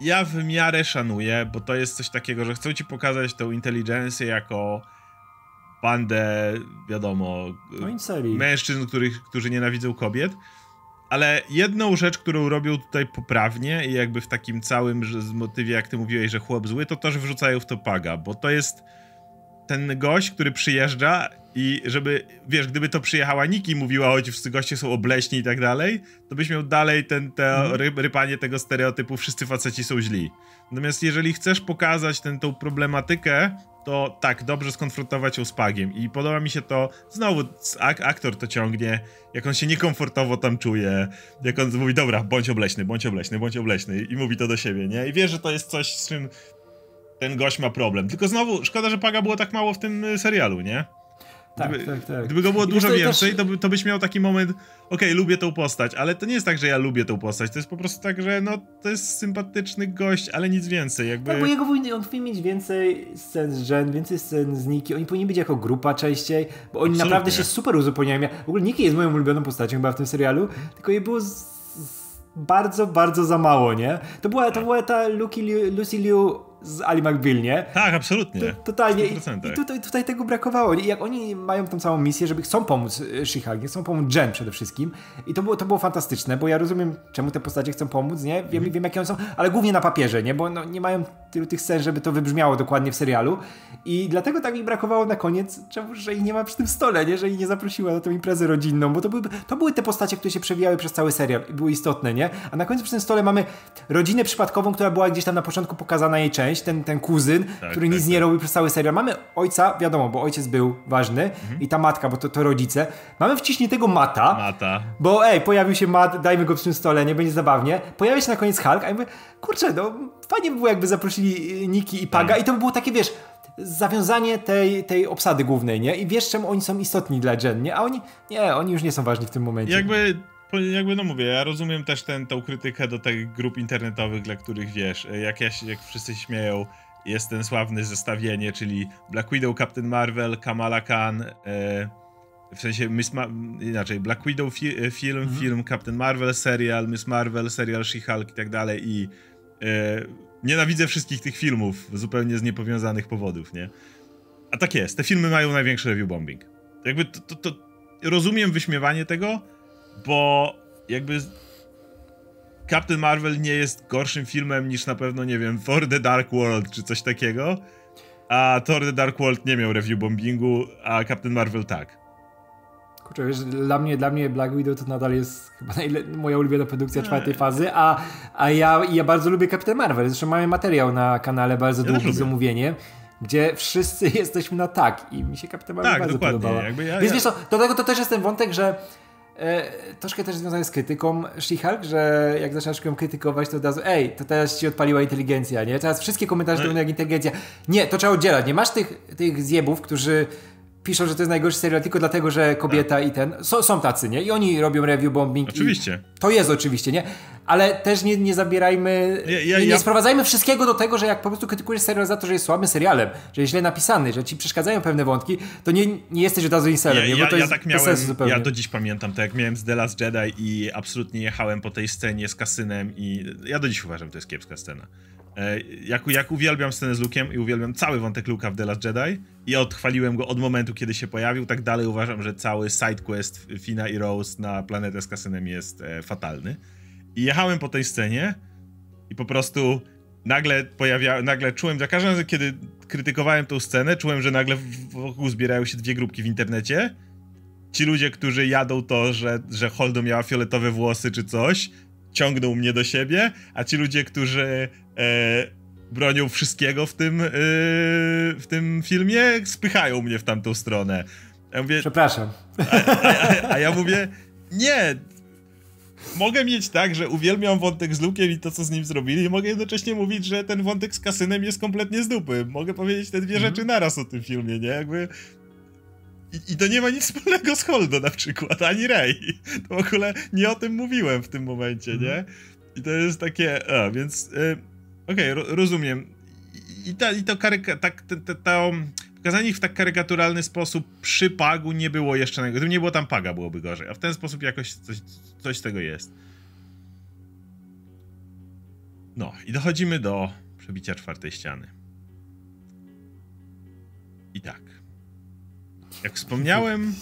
ja w miarę szanuję, bo to jest coś takiego, że chcą ci pokazać tą inteligencję jako bandę, wiadomo, no, mężczyzn, których, którzy nienawidzą kobiet, ale jedną rzecz, którą robią tutaj poprawnie i jakby w takim całym że z motywie, jak ty mówiłeś, że chłop zły, to też wrzucają w to paga, bo to jest ten gość, który przyjeżdża i żeby, wiesz, gdyby to przyjechała Niki mówiła, ci wszyscy goście są obleśni i tak dalej, to byś miał dalej ten, te Mhm. ry, rypanie tego stereotypu, wszyscy faceci są źli. Natomiast jeżeli chcesz pokazać tę tą problematykę, to tak, dobrze skonfrontować ją z Pagiem. I podoba mi się to, znowu ak aktor to ciągnie, jak on się niekomfortowo tam czuje, jak on mówi, dobra, bądź obleśny, bądź obleśny, bądź obleśny i mówi to do siebie, nie? I wiesz, że to jest coś, z czym ten gość ma problem. Tylko znowu, szkoda, że Paga było tak mało w tym y, serialu, nie? Tak, Gdyby, tak, tak. gdyby go było I dużo to więcej, też- to, by, to byś miał taki moment, okej, lubię tą postać, ale to nie jest tak, że ja lubię tą postać, to jest po prostu tak, że no, to jest sympatyczny gość, ale nic więcej, jakby... Tak, bo jego on powinien mieć więcej scen z Jen, więcej scen z Niki. Oni powinni być jako grupa częściej, bo oni Absolutnie. naprawdę się super uzupełniają. Ja, w ogóle Niki jest moją ulubioną postacią chyba w tym serialu, tylko jej było z bardzo, bardzo za mało, nie? To była, to była ta Lucy Liu, Lucy Liu z Ali McBeal, nie? Tak, absolutnie. To, totalnie. I, 100%. i tutaj, tutaj tego brakowało. I jak oni mają tą całą misję, żeby chcą pomóc e, She-Hulk, chcą pomóc Jen przede wszystkim. I to było, to było fantastyczne, bo ja rozumiem, czemu te postacie chcą pomóc, nie? Wiem, Mhm. wiem jakie one są, ale głównie na papierze, nie? Bo no, nie mają tylu tych scen, żeby to wybrzmiało dokładnie w serialu. I dlatego tak mi brakowało na koniec, czemu, że jej nie ma przy tym stole, nie? Że jej nie zaprosiła na tę imprezę rodzinną, bo to były, to były te postacie, które się przewijały przez cały serial i były istotne, nie? A na końcu przy tym stole mamy rodzinę przypadkową, która była gdzieś tam na początku pokazana jej część, ten, ten kuzyn, Tak, który tak, nic nie robił przez cały serial. Mamy ojca, wiadomo, bo ojciec był ważny Mhm. i ta matka, bo to, to rodzice. Mamy wciśniętego Mata, Mata. bo ej, pojawił się Mat, dajmy go przy tym stole, nie będzie zabawnie. Pojawia się na koniec Hulk, a ja mówię, kurczę, no fajnie by było jakby zaprosili y, Niki i Paga Tak. i to by było takie, wiesz, zawiązanie tej, tej obsady głównej, nie? I wiesz, czemu oni są istotni dla Jen, nie? A oni, nie, oni już nie są ważni w tym momencie. Jakby, jakby no mówię, ja rozumiem też ten, tą krytykę do tych grup internetowych, dla których wiesz, jak, ja się, jak wszyscy się śmieją, jest ten sławne zestawienie, czyli Black Widow, Captain Marvel, Kamala Khan, e, w sensie Miss Ma inaczej, Black Widow fi e, film, Mhm. film Captain Marvel, serial Miss Marvel, serial She-Hulk i tak dalej i e, nienawidzę wszystkich tych filmów zupełnie z niepowiązanych powodów, nie? A tak jest, te filmy mają największy review bombing. Jakby to, to, to rozumiem wyśmiewanie tego, bo jakby Captain Marvel nie jest gorszym filmem niż na pewno, nie wiem, Thor The Dark World czy coś takiego, a Thor The Dark World nie miał review bombingu, a Captain Marvel tak. Kurczę, wiesz, dla mnie, dla mnie Black Widow to nadal jest chyba moja ulubiona produkcja czwartej fazy, a, a ja, ja bardzo lubię Captain Marvel. Zresztą mamy materiał na kanale bardzo też długi z omówieniem, gdzie wszyscy jesteśmy na tak i mi się Captain Marvel Tak, bardzo dokładnie. podobała. Ja- Więc ja- wiesz co, do tego to też jest ten wątek, że troszkę też związany z krytyką She-Hulk, że jak zaczynasz ją krytykować, to od razu ej, to teraz ci odpaliła inteligencja, nie? Teraz wszystkie komentarze No to jak inteligencja. Nie, to trzeba oddzielać. Nie masz tych, tych zjebów, którzy piszą, że to jest najgorszy serial tylko dlatego, że kobieta i ten... Są, są tacy, nie? I oni robią review bombing. Oczywiście. To jest oczywiście, nie? Ale też nie, nie zabierajmy... Ja- ja- nie, nie ja- sprowadzajmy wszystkiego do tego, że jak po prostu krytykujesz serial za to, że jest słabym serialem, że jest źle napisany, że ci przeszkadzają pewne wątki, to nie, nie jesteś od razu inselem, Ja, nie? Bo to ja jest tak miałem, zupełnie. ja do dziś pamiętam, tak jak miałem z The Last Jedi i absolutnie jechałem po tej scenie z kasynem i ja do dziś uważam, że to jest kiepska scena. E, Jak, jak uwielbiam scenę z Luke'em i uwielbiam cały wątek Luke'a w The Last Jedi i odchwaliłem go od momentu, kiedy się pojawił, tak dalej uważam, że cały sidequest Fina i Rose na planetę z kasynem jest e, fatalny. I jechałem po tej scenie i po prostu nagle pojawia, nagle czułem, za każdym razem, kiedy krytykowałem tą scenę, czułem, że nagle wokół zbierają się dwie grupki w internecie. Ci ludzie, którzy jadą to, że, że Holdo miała fioletowe włosy czy coś, ciągną mnie do siebie, a ci ludzie, którzy bronią wszystkiego w tym, e, w tym filmie, spychają mnie w tamtą stronę. Ja mówię, Przepraszam. a, a, a ja mówię, nie. Mogę mieć tak, że uwielbiam wątek z Lukiem i to, co z nim zrobili, i mogę jednocześnie mówić, że ten wątek z kasynem jest kompletnie z dupy. Mogę powiedzieć te dwie Mhm. rzeczy naraz o tym filmie, nie? Jakby... I, I to nie ma nic wspólnego z Holdo na przykład, ani Rey. To w ogóle nie o tym mówiłem w tym momencie, Mhm. nie? I to jest takie, a, więc y, okej, ro, rozumiem. I, ta, i to karyka, tak, to pokazanie ich w tak karykaturalny sposób przy pagu nie było jeszcze najgorzej. Gdyby nie było tam paga, byłoby gorzej, a w ten sposób jakoś coś, coś z tego jest. No, i dochodzimy do przebicia czwartej ściany. I tak. Jak wspomniałem,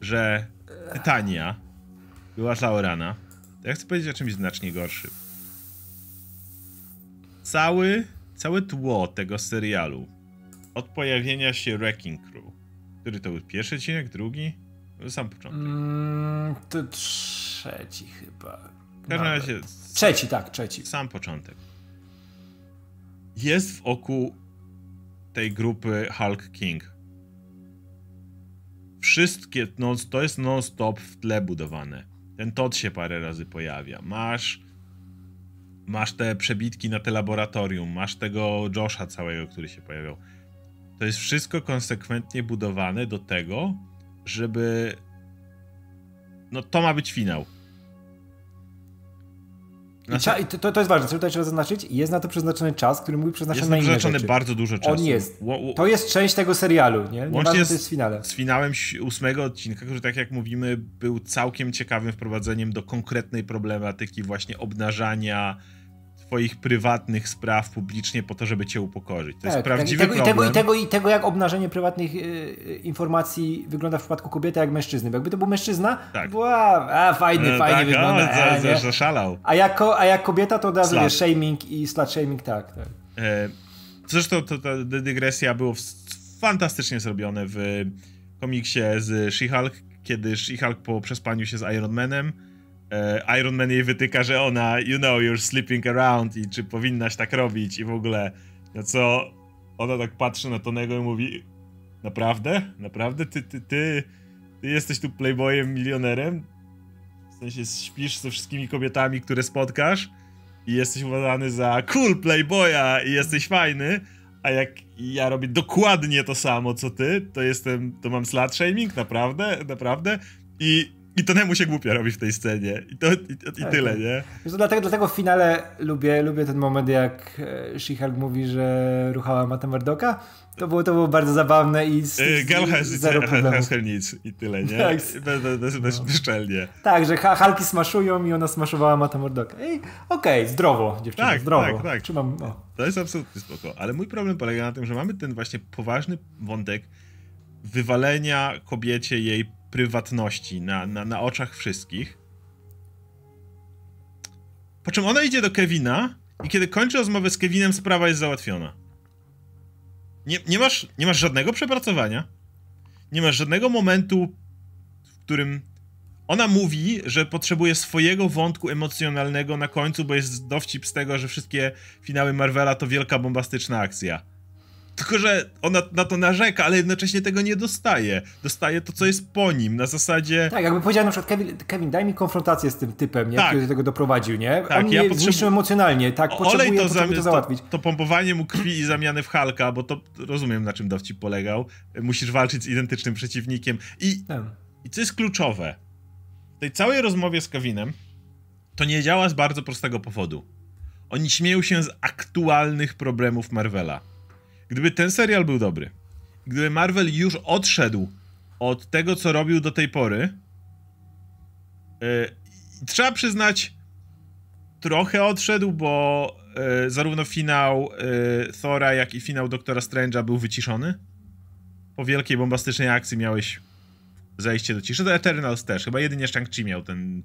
że Tytania była Laurana, to ja chcę powiedzieć o czymś znacznie gorszym. Cały, całe tło tego serialu od pojawienia się Wrecking Crew, który to był pierwszy odcinek, drugi? Sam początek. Mm, to trzeci chyba. W każdym razie Trzeci, tak, trzeci. sam początek. Jest w oku tej grupy Hulk King. Wszystkie, no, to jest non-stop w tle budowane. Ten Todd się parę razy pojawia. Masz masz te przebitki na te laboratorium, masz tego Josha całego, który się pojawiał. To jest wszystko konsekwentnie budowane do tego, żeby no to ma być finał. I cza- i to, to jest ważne, co tutaj trzeba zaznaczyć. Jest na to przeznaczony czas, który mówi przeznaczony Jest na inne przeznaczone rzeczy. bardzo dużo czasu. On jest. To jest część tego serialu, nie? Łącznie Nieważne, z- to jest finale. z finałem ósmego odcinka, który tak jak mówimy, był całkiem ciekawym wprowadzeniem do konkretnej problematyki właśnie obnażania twoich prywatnych spraw publicznie po to, żeby cię upokorzyć. To jest Tak, prawdziwy i tego, problem. I tego, i, tego, I tego, jak obnażenie prywatnych y, y, informacji wygląda w przypadku kobiety, jak mężczyzny. Bo jakby to był mężczyzna, Tak. była, a fajny, E, fajnie tak, wygląda. O, za, e, za, zaszalał. a, jako, a jak kobieta, to od razu wiesz, shaming i slut shaming, tak. tak. E, Zresztą to, ta dygresja było w- fantastycznie zrobione w komiksie z She-Hulk, kiedy She-Hulk po przespaniu się z Iron Manem Iron Man jej wytyka, że ona, you know, you're sleeping around i czy powinnaś tak robić i w ogóle, no co, ona tak patrzy na Tonego i mówi, naprawdę? Naprawdę? Ty, ty, ty, ty jesteś tu playboyem, milionerem? W sensie śpisz ze wszystkimi kobietami, które spotkasz i jesteś uważany za cool playboya i jesteś fajny, a jak ja robię dokładnie to samo, co ty, to jestem, to mam slut shaming, naprawdę, naprawdę i, i to Nemu się głupio robi w tej scenie i to, i, i Tak, tyle, nie? Co, dlatego, dlatego w finale lubię, lubię ten moment, jak e, She-Hulk mówi, że ruchała Mata Murdoka. To było, to było bardzo zabawne i z, Y, z, Girl has, zero has, needs i tyle, nie? Tak. Bez, bez, bez, bez, bezczelnie. Tak, że ha- Halki smaszują i ona smaszowała Mata Murdoka. Ej, okej, zdrowo, dziewczyno, Tak, zdrowo. tak, tak. Trzymam, o. To jest absolutnie spoko. Ale mój problem polega na tym, że mamy ten właśnie poważny wątek wywalenia kobiecie jej prywatności na, na, na oczach wszystkich. Po czym ona idzie do Kevina i kiedy kończy rozmowę z Kevinem, sprawa jest załatwiona. Nie, nie, masz, nie masz żadnego przepracowania. Nie masz żadnego momentu, w którym ona mówi, że potrzebuje swojego wątku emocjonalnego na końcu, bo jest dowcip z tego, że wszystkie finały Marvela to wielka bombastyczna akcja. Tylko, że ona na to narzeka, ale jednocześnie tego nie dostaje. Dostaje to, co jest po nim, na zasadzie... Tak, jakby powiedział na przykład Kevin, Kevin, daj mi konfrontację z tym typem, nie? Tak. który do tego doprowadził, nie? Tak, On ja mnie potrzebu- emocjonalnie, tak, Olej to, potrzebuję to załatwić. To, to pompowanie mu krwi i zamiany w Halka, bo to rozumiem, na czym dowcip polegał. Musisz walczyć z identycznym przeciwnikiem. I Tak. I co jest kluczowe, w tej całej rozmowie z Kevinem to nie działa z bardzo prostego powodu. Oni śmieją się z aktualnych problemów Marvela. Gdyby ten serial był dobry, gdyby Marvel już odszedł od tego, co robił do tej pory, yy, trzeba przyznać, trochę odszedł, bo yy, zarówno finał yy, Thora, jak i finał Doktora Strange'a był wyciszony. Po wielkiej, bombastycznej akcji miałeś zejście do ciszy. To Eternals też. Chyba jedynie Shang-Chi miał ten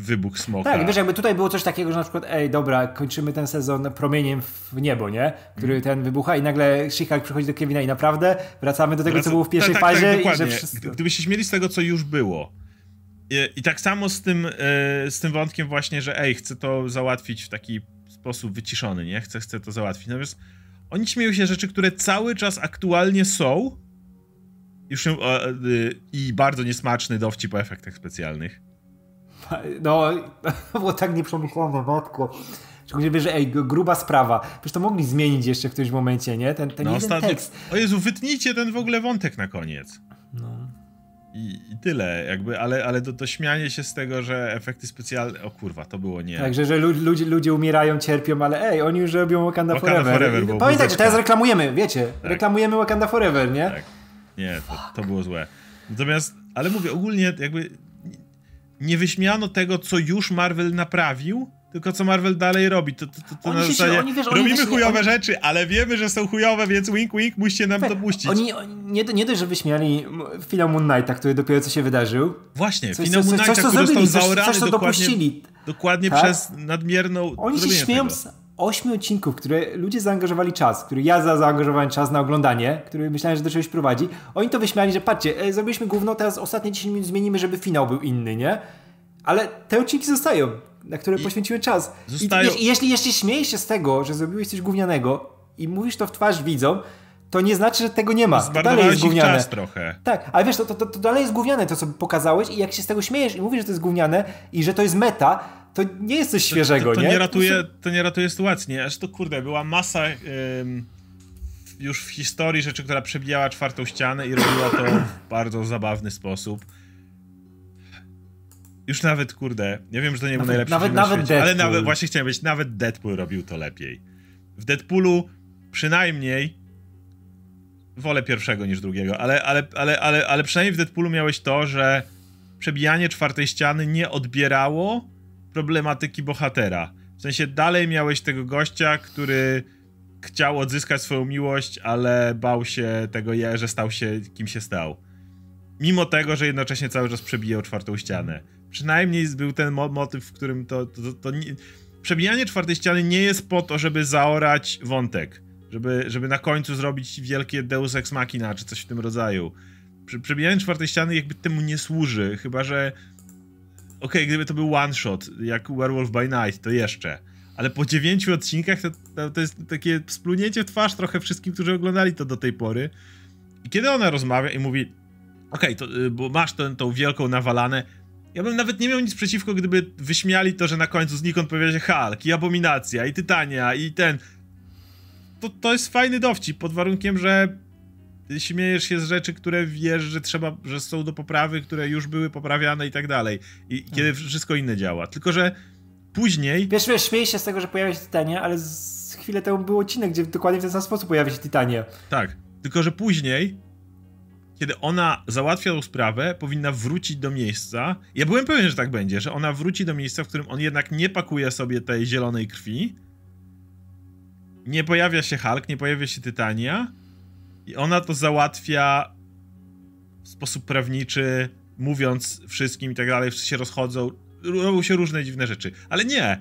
wybuch smoka. Tak, wiesz, jakby tutaj było coś takiego, że na przykład, ej, dobra, kończymy ten sezon promieniem w niebo, nie? Który Mhm. ten wybucha i nagle She-Hulk przychodzi do Kevina i naprawdę wracamy do tego, Wraca- co było w pierwszej tak, tak, fazie tak, i dokładnie. że wszystko... Gdybyście śmieli z tego, co już było. I, i tak samo z tym, e, z tym wątkiem właśnie, że ej, chcę to załatwić w taki sposób wyciszony, nie? Chcę, chcę to załatwić. Natomiast oni śmieją się rzeczy, które cały czas aktualnie są już e, e, i bardzo niesmaczny dowcip o efektach specjalnych. No, było tak nieprzemyślane, matko. Szczególnie, wiesz, że ej, gruba sprawa. Przecież to mogli zmienić jeszcze w którymś momencie, nie? Ten, ten No jeden tekst. O Jezu, wytnijcie ten w ogóle wątek na koniec. No. I, I tyle, jakby, ale, ale to, to śmianie się z tego, że efekty specjalne. O kurwa, to było nie. Także, że lu- ludzie, ludzie umierają, cierpią, ale ej, oni już robią Wakanda, Wakanda Forever. Forever, Pamiętajcie, muzyczka. teraz reklamujemy, wiecie, reklamujemy Wakanda Forever, nie? Tak. Nie, to, to było złe. Natomiast, ale mówię, ogólnie jakby nie wyśmiano tego, co już Marvel naprawił tylko co Marvel dalej robi. To, to, to, to na się- zasadzie oni, wiesz, robimy właśnie- chujowe oni- rzeczy, ale wiemy, że są chujowe, więc wink wink musicie nam dopuścić. Oni, oni nie, nie dość, że wyśmiali finał Moon Knighta, który dopiero co się wydarzył. Właśnie, Coś, finał coś, Moon coś, Knighta, co który zrobili, został coś, zaorany coś, co dokładnie, dopuścili. dokładnie Tak? przez nadmierną Oni się śmieją tego. Ośmiu odcinków, które ludzie zaangażowali czas, który ja za zaangażowałem czas na oglądanie, który myślałem, że do czegoś prowadzi. Oni to wyśmiali, że patrzcie, e, zrobiliśmy gówno, teraz ostatnie 10 minut zmienimy, żeby finał był inny, nie? Ale te odcinki zostają, na które poświęciłem czas. zostają- I, i jeśli, jeśli śmiejesz się z tego, że zrobiłeś coś gównianego i mówisz to w twarz widzom, to nie znaczy, że tego nie ma. To dalej jest gówniane. czas trochę. Tak, ale wiesz, to, to, to, to dalej jest gówniane to, co pokazałeś i jak się z tego śmiejesz i mówisz, że to jest gówniane i że to jest meta, to nie jest coś świeżego, to, to nie? nie? ratuje, to nie ratuje sytuacji, nie? Aż to kurde, była masa ym, już w historii rzeczy, która przebijała czwartą ścianę i robiła to w bardzo zabawny sposób. Już nawet, kurde, ja wiem, że to nie był najlepszy nawet- na nawet świecie, ale Deadpool. nawet, właśnie chciałem powiedzieć, nawet Deadpool robił to lepiej. W Deadpoolu przynajmniej wolę pierwszego niż drugiego, ale, ale, ale, ale, ale przynajmniej w Deadpoolu miałeś to, że przebijanie czwartej ściany nie odbierało problematyki bohatera. W sensie dalej miałeś tego gościa, który chciał odzyskać swoją miłość, ale bał się tego, że stał się kim się stał. Mimo tego, że jednocześnie cały czas przebijał czwartą ścianę. Przynajmniej był ten mo- motyw, w którym to. to, to, to nie... Przebijanie czwartej ściany nie jest po to, żeby zaorać wątek. Żeby, żeby na końcu zrobić wielkie Deus Ex Machina, czy coś w tym rodzaju. Prze- Przebijanie czwartej ściany jakby temu nie służy, chyba że. Okej, gdyby to był one shot, jak Werewolf by Night, to jeszcze. Ale po dziewięciu odcinkach to, to, to jest takie splunięcie w twarz trochę wszystkim, którzy oglądali to do tej pory. I kiedy ona rozmawia i mówi, okej, to y, bo masz tę, tą wielką nawalanę, ja bym nawet nie miał nic przeciwko, gdyby wyśmiali to, że na końcu znikąd pojawia się Hulk, i Abominacja, i Tytania, i ten... To, to jest fajny dowcip, pod warunkiem, że śmiejesz się z rzeczy, które wiesz, że trzeba, że są do poprawy, które już były poprawiane i tak dalej. I, i kiedy wszystko inne działa. Tylko, że później... Wiesz, wiesz, śmieję się z tego, że pojawia się Titania, ale z chwilę temu był odcinek, gdzie dokładnie w ten sam sposób pojawia się Titania. Tak, tylko że później, kiedy ona załatwia tą sprawę, powinna wrócić do miejsca. Ja byłem pewien, że tak będzie, że ona wróci do miejsca, w którym on jednak nie pakuje sobie tej zielonej krwi. Nie pojawia się Hulk, nie pojawia się Tytania. I ona to załatwia w sposób prawniczy, mówiąc wszystkim i tak dalej, wszyscy się rozchodzą. Robią się różne dziwne rzeczy. Ale nie,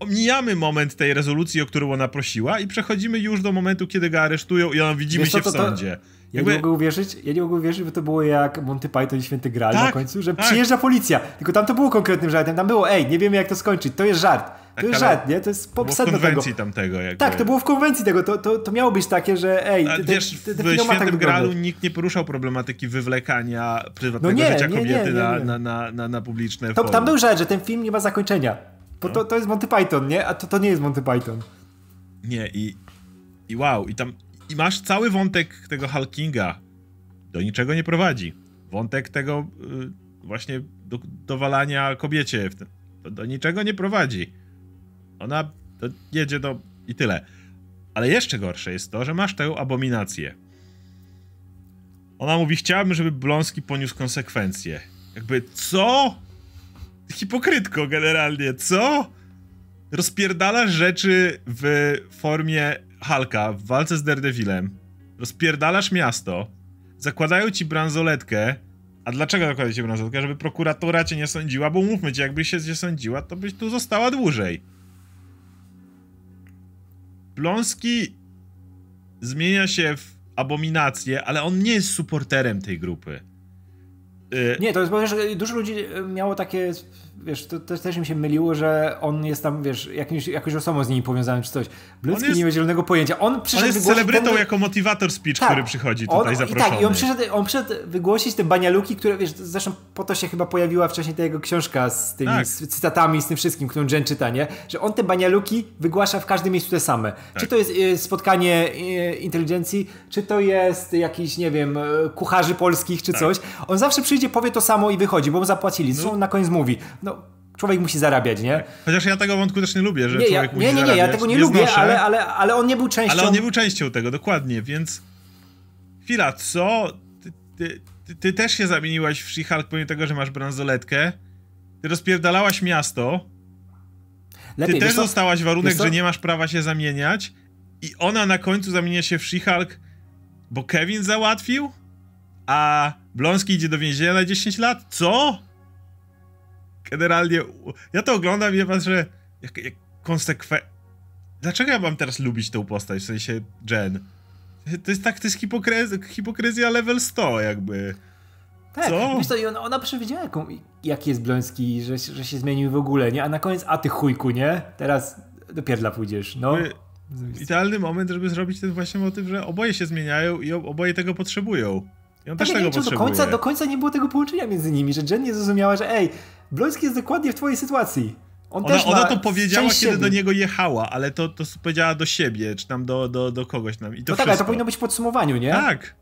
omijamy moment tej rezolucji, o którą ona prosiła i przechodzimy już do momentu, kiedy go aresztują i on widzimy Wiesz się w to- to- sądzie. Ja Jakby- nie mogę uwierzyć, ja nie mogę uwierzyć, bo to było jak Monty Python i Święty Graal na Tak, końcu, że tak. przyjeżdża policja. Tylko tam to było konkretnym żartem. Tam było, ej, nie wiemy jak to skończyć, to jest żart. To jest żart, nie? To jest Było w sedno tego. konwencji tamtego. Jakby. Tak, to było w konwencji tego. To, to, to miało być takie, że ej, A wiesz, w ma tak Świętym Gralu nikt nie poruszał problematyki wywlekania prywatnego No nie, życia nie, kobiety nie, na. Na, na, na, na publiczne To, tam był żart, że ten film nie ma zakończenia. Bo No. to, to jest Monty Python, nie? A to, to nie jest Monty Python. Nie, i, i wow, i tam i masz cały wątek tego Hulkinga. Do niczego nie prowadzi. Wątek tego y, właśnie do, dowalania kobiecie w do, do niczego nie prowadzi. Ona jedzie do... i tyle. Ale jeszcze gorsze jest to, że masz tę abominację. Ona mówi, chciałabym, żeby Bląski poniósł konsekwencje. Jakby, co? Hipokrytko generalnie, co? rozpierdalasz rzeczy w formie Halka w walce z Daredevilem. Rozpierdalasz miasto. Zakładają ci bransoletkę. A dlaczego zakładają ci bransoletkę? Żeby prokuratura cię nie sądziła, bo mówmy ci, jakbyś się nie sądziła, to byś tu została dłużej. Bląski zmienia się w abominację, ale on nie jest supporterem tej grupy. Y, Nie, to jest, bo dużo ludzi miało takie, wiesz, to, to też mi się myliło, że on jest tam, wiesz, jakimś, jakąś osobą z nimi powiązany czy coś. Bludzki jest- nie ma zielonego pojęcia. On przyszedł on jest celebrytą ten- jako motivator speech, Tak. który przychodzi On- tutaj i zaproszony. Tak, i on przyszedł, on przyszedł wygłosić te banialuki, które, wiesz, zresztą po to się chyba pojawiła wcześniej ta jego książka z tymi Tak. z cytatami, z tym wszystkim, którą Jen czyta, nie? Że on te banialuki wygłasza w każdym miejscu te same. Tak. Czy to jest e, spotkanie e, inteligencji, czy to jest jakiś, nie wiem, e, kucharzy polskich, czy Tak. coś. On zawsze przyjdzie, powie to samo i wychodzi, bo mu zapłacili. Co on na koniec mówi? No, człowiek musi zarabiać, nie? Chociaż ja tego wątku też nie lubię, że Nie, ja, człowiek musi nie, nie, nie, ja zarabiać. tego nie, lubię, znoszę, ale, ale, ale on nie był częścią... ale on nie był częścią tego, dokładnie, więc... Chwila, co? Ty, ty, ty, ty też się zamieniłaś w She-Hulk pomimo tego, że masz bransoletkę. Ty rozpierdalałaś miasto. lepiej. Ty też dostałaś warunek, że nie masz prawa się zamieniać i ona na końcu zamienia się w She-Hulk, bo Kevin załatwił, a Blonski idzie do więzienia na 10 lat? Co? Generalnie, ja to oglądam i ja patrzę, jak, jak konsekwe... Dlaczego ja mam teraz lubić tę postać, w sensie Jen? To jest tak, to jest hipokryzja, hipokryzja level 100 jakby. Tak, Co? wiesz co, i ona, ona przewidziała, jaką, jaki jest Bloński, że, że się zmienił w ogóle, nie? A na koniec, a ty chujku, nie? Teraz do pierdla pójdziesz, no. Jakby Idealny moment, żeby zrobić ten właśnie motyw, że oboje się zmieniają i oboje tego potrzebują. I on Tak, też ja nie tego czy do końca, do końca nie było tego połączenia między nimi, że Jen nie zrozumiała, że ej, Bloński jest dokładnie w twojej sytuacji. On Ona, ona to powiedziała, kiedy siebie. do niego jechała, ale to, to powiedziała do siebie, czy tam do, do, do kogoś tam. I to No tak, ale to powinno być w podsumowaniu, nie? Tak.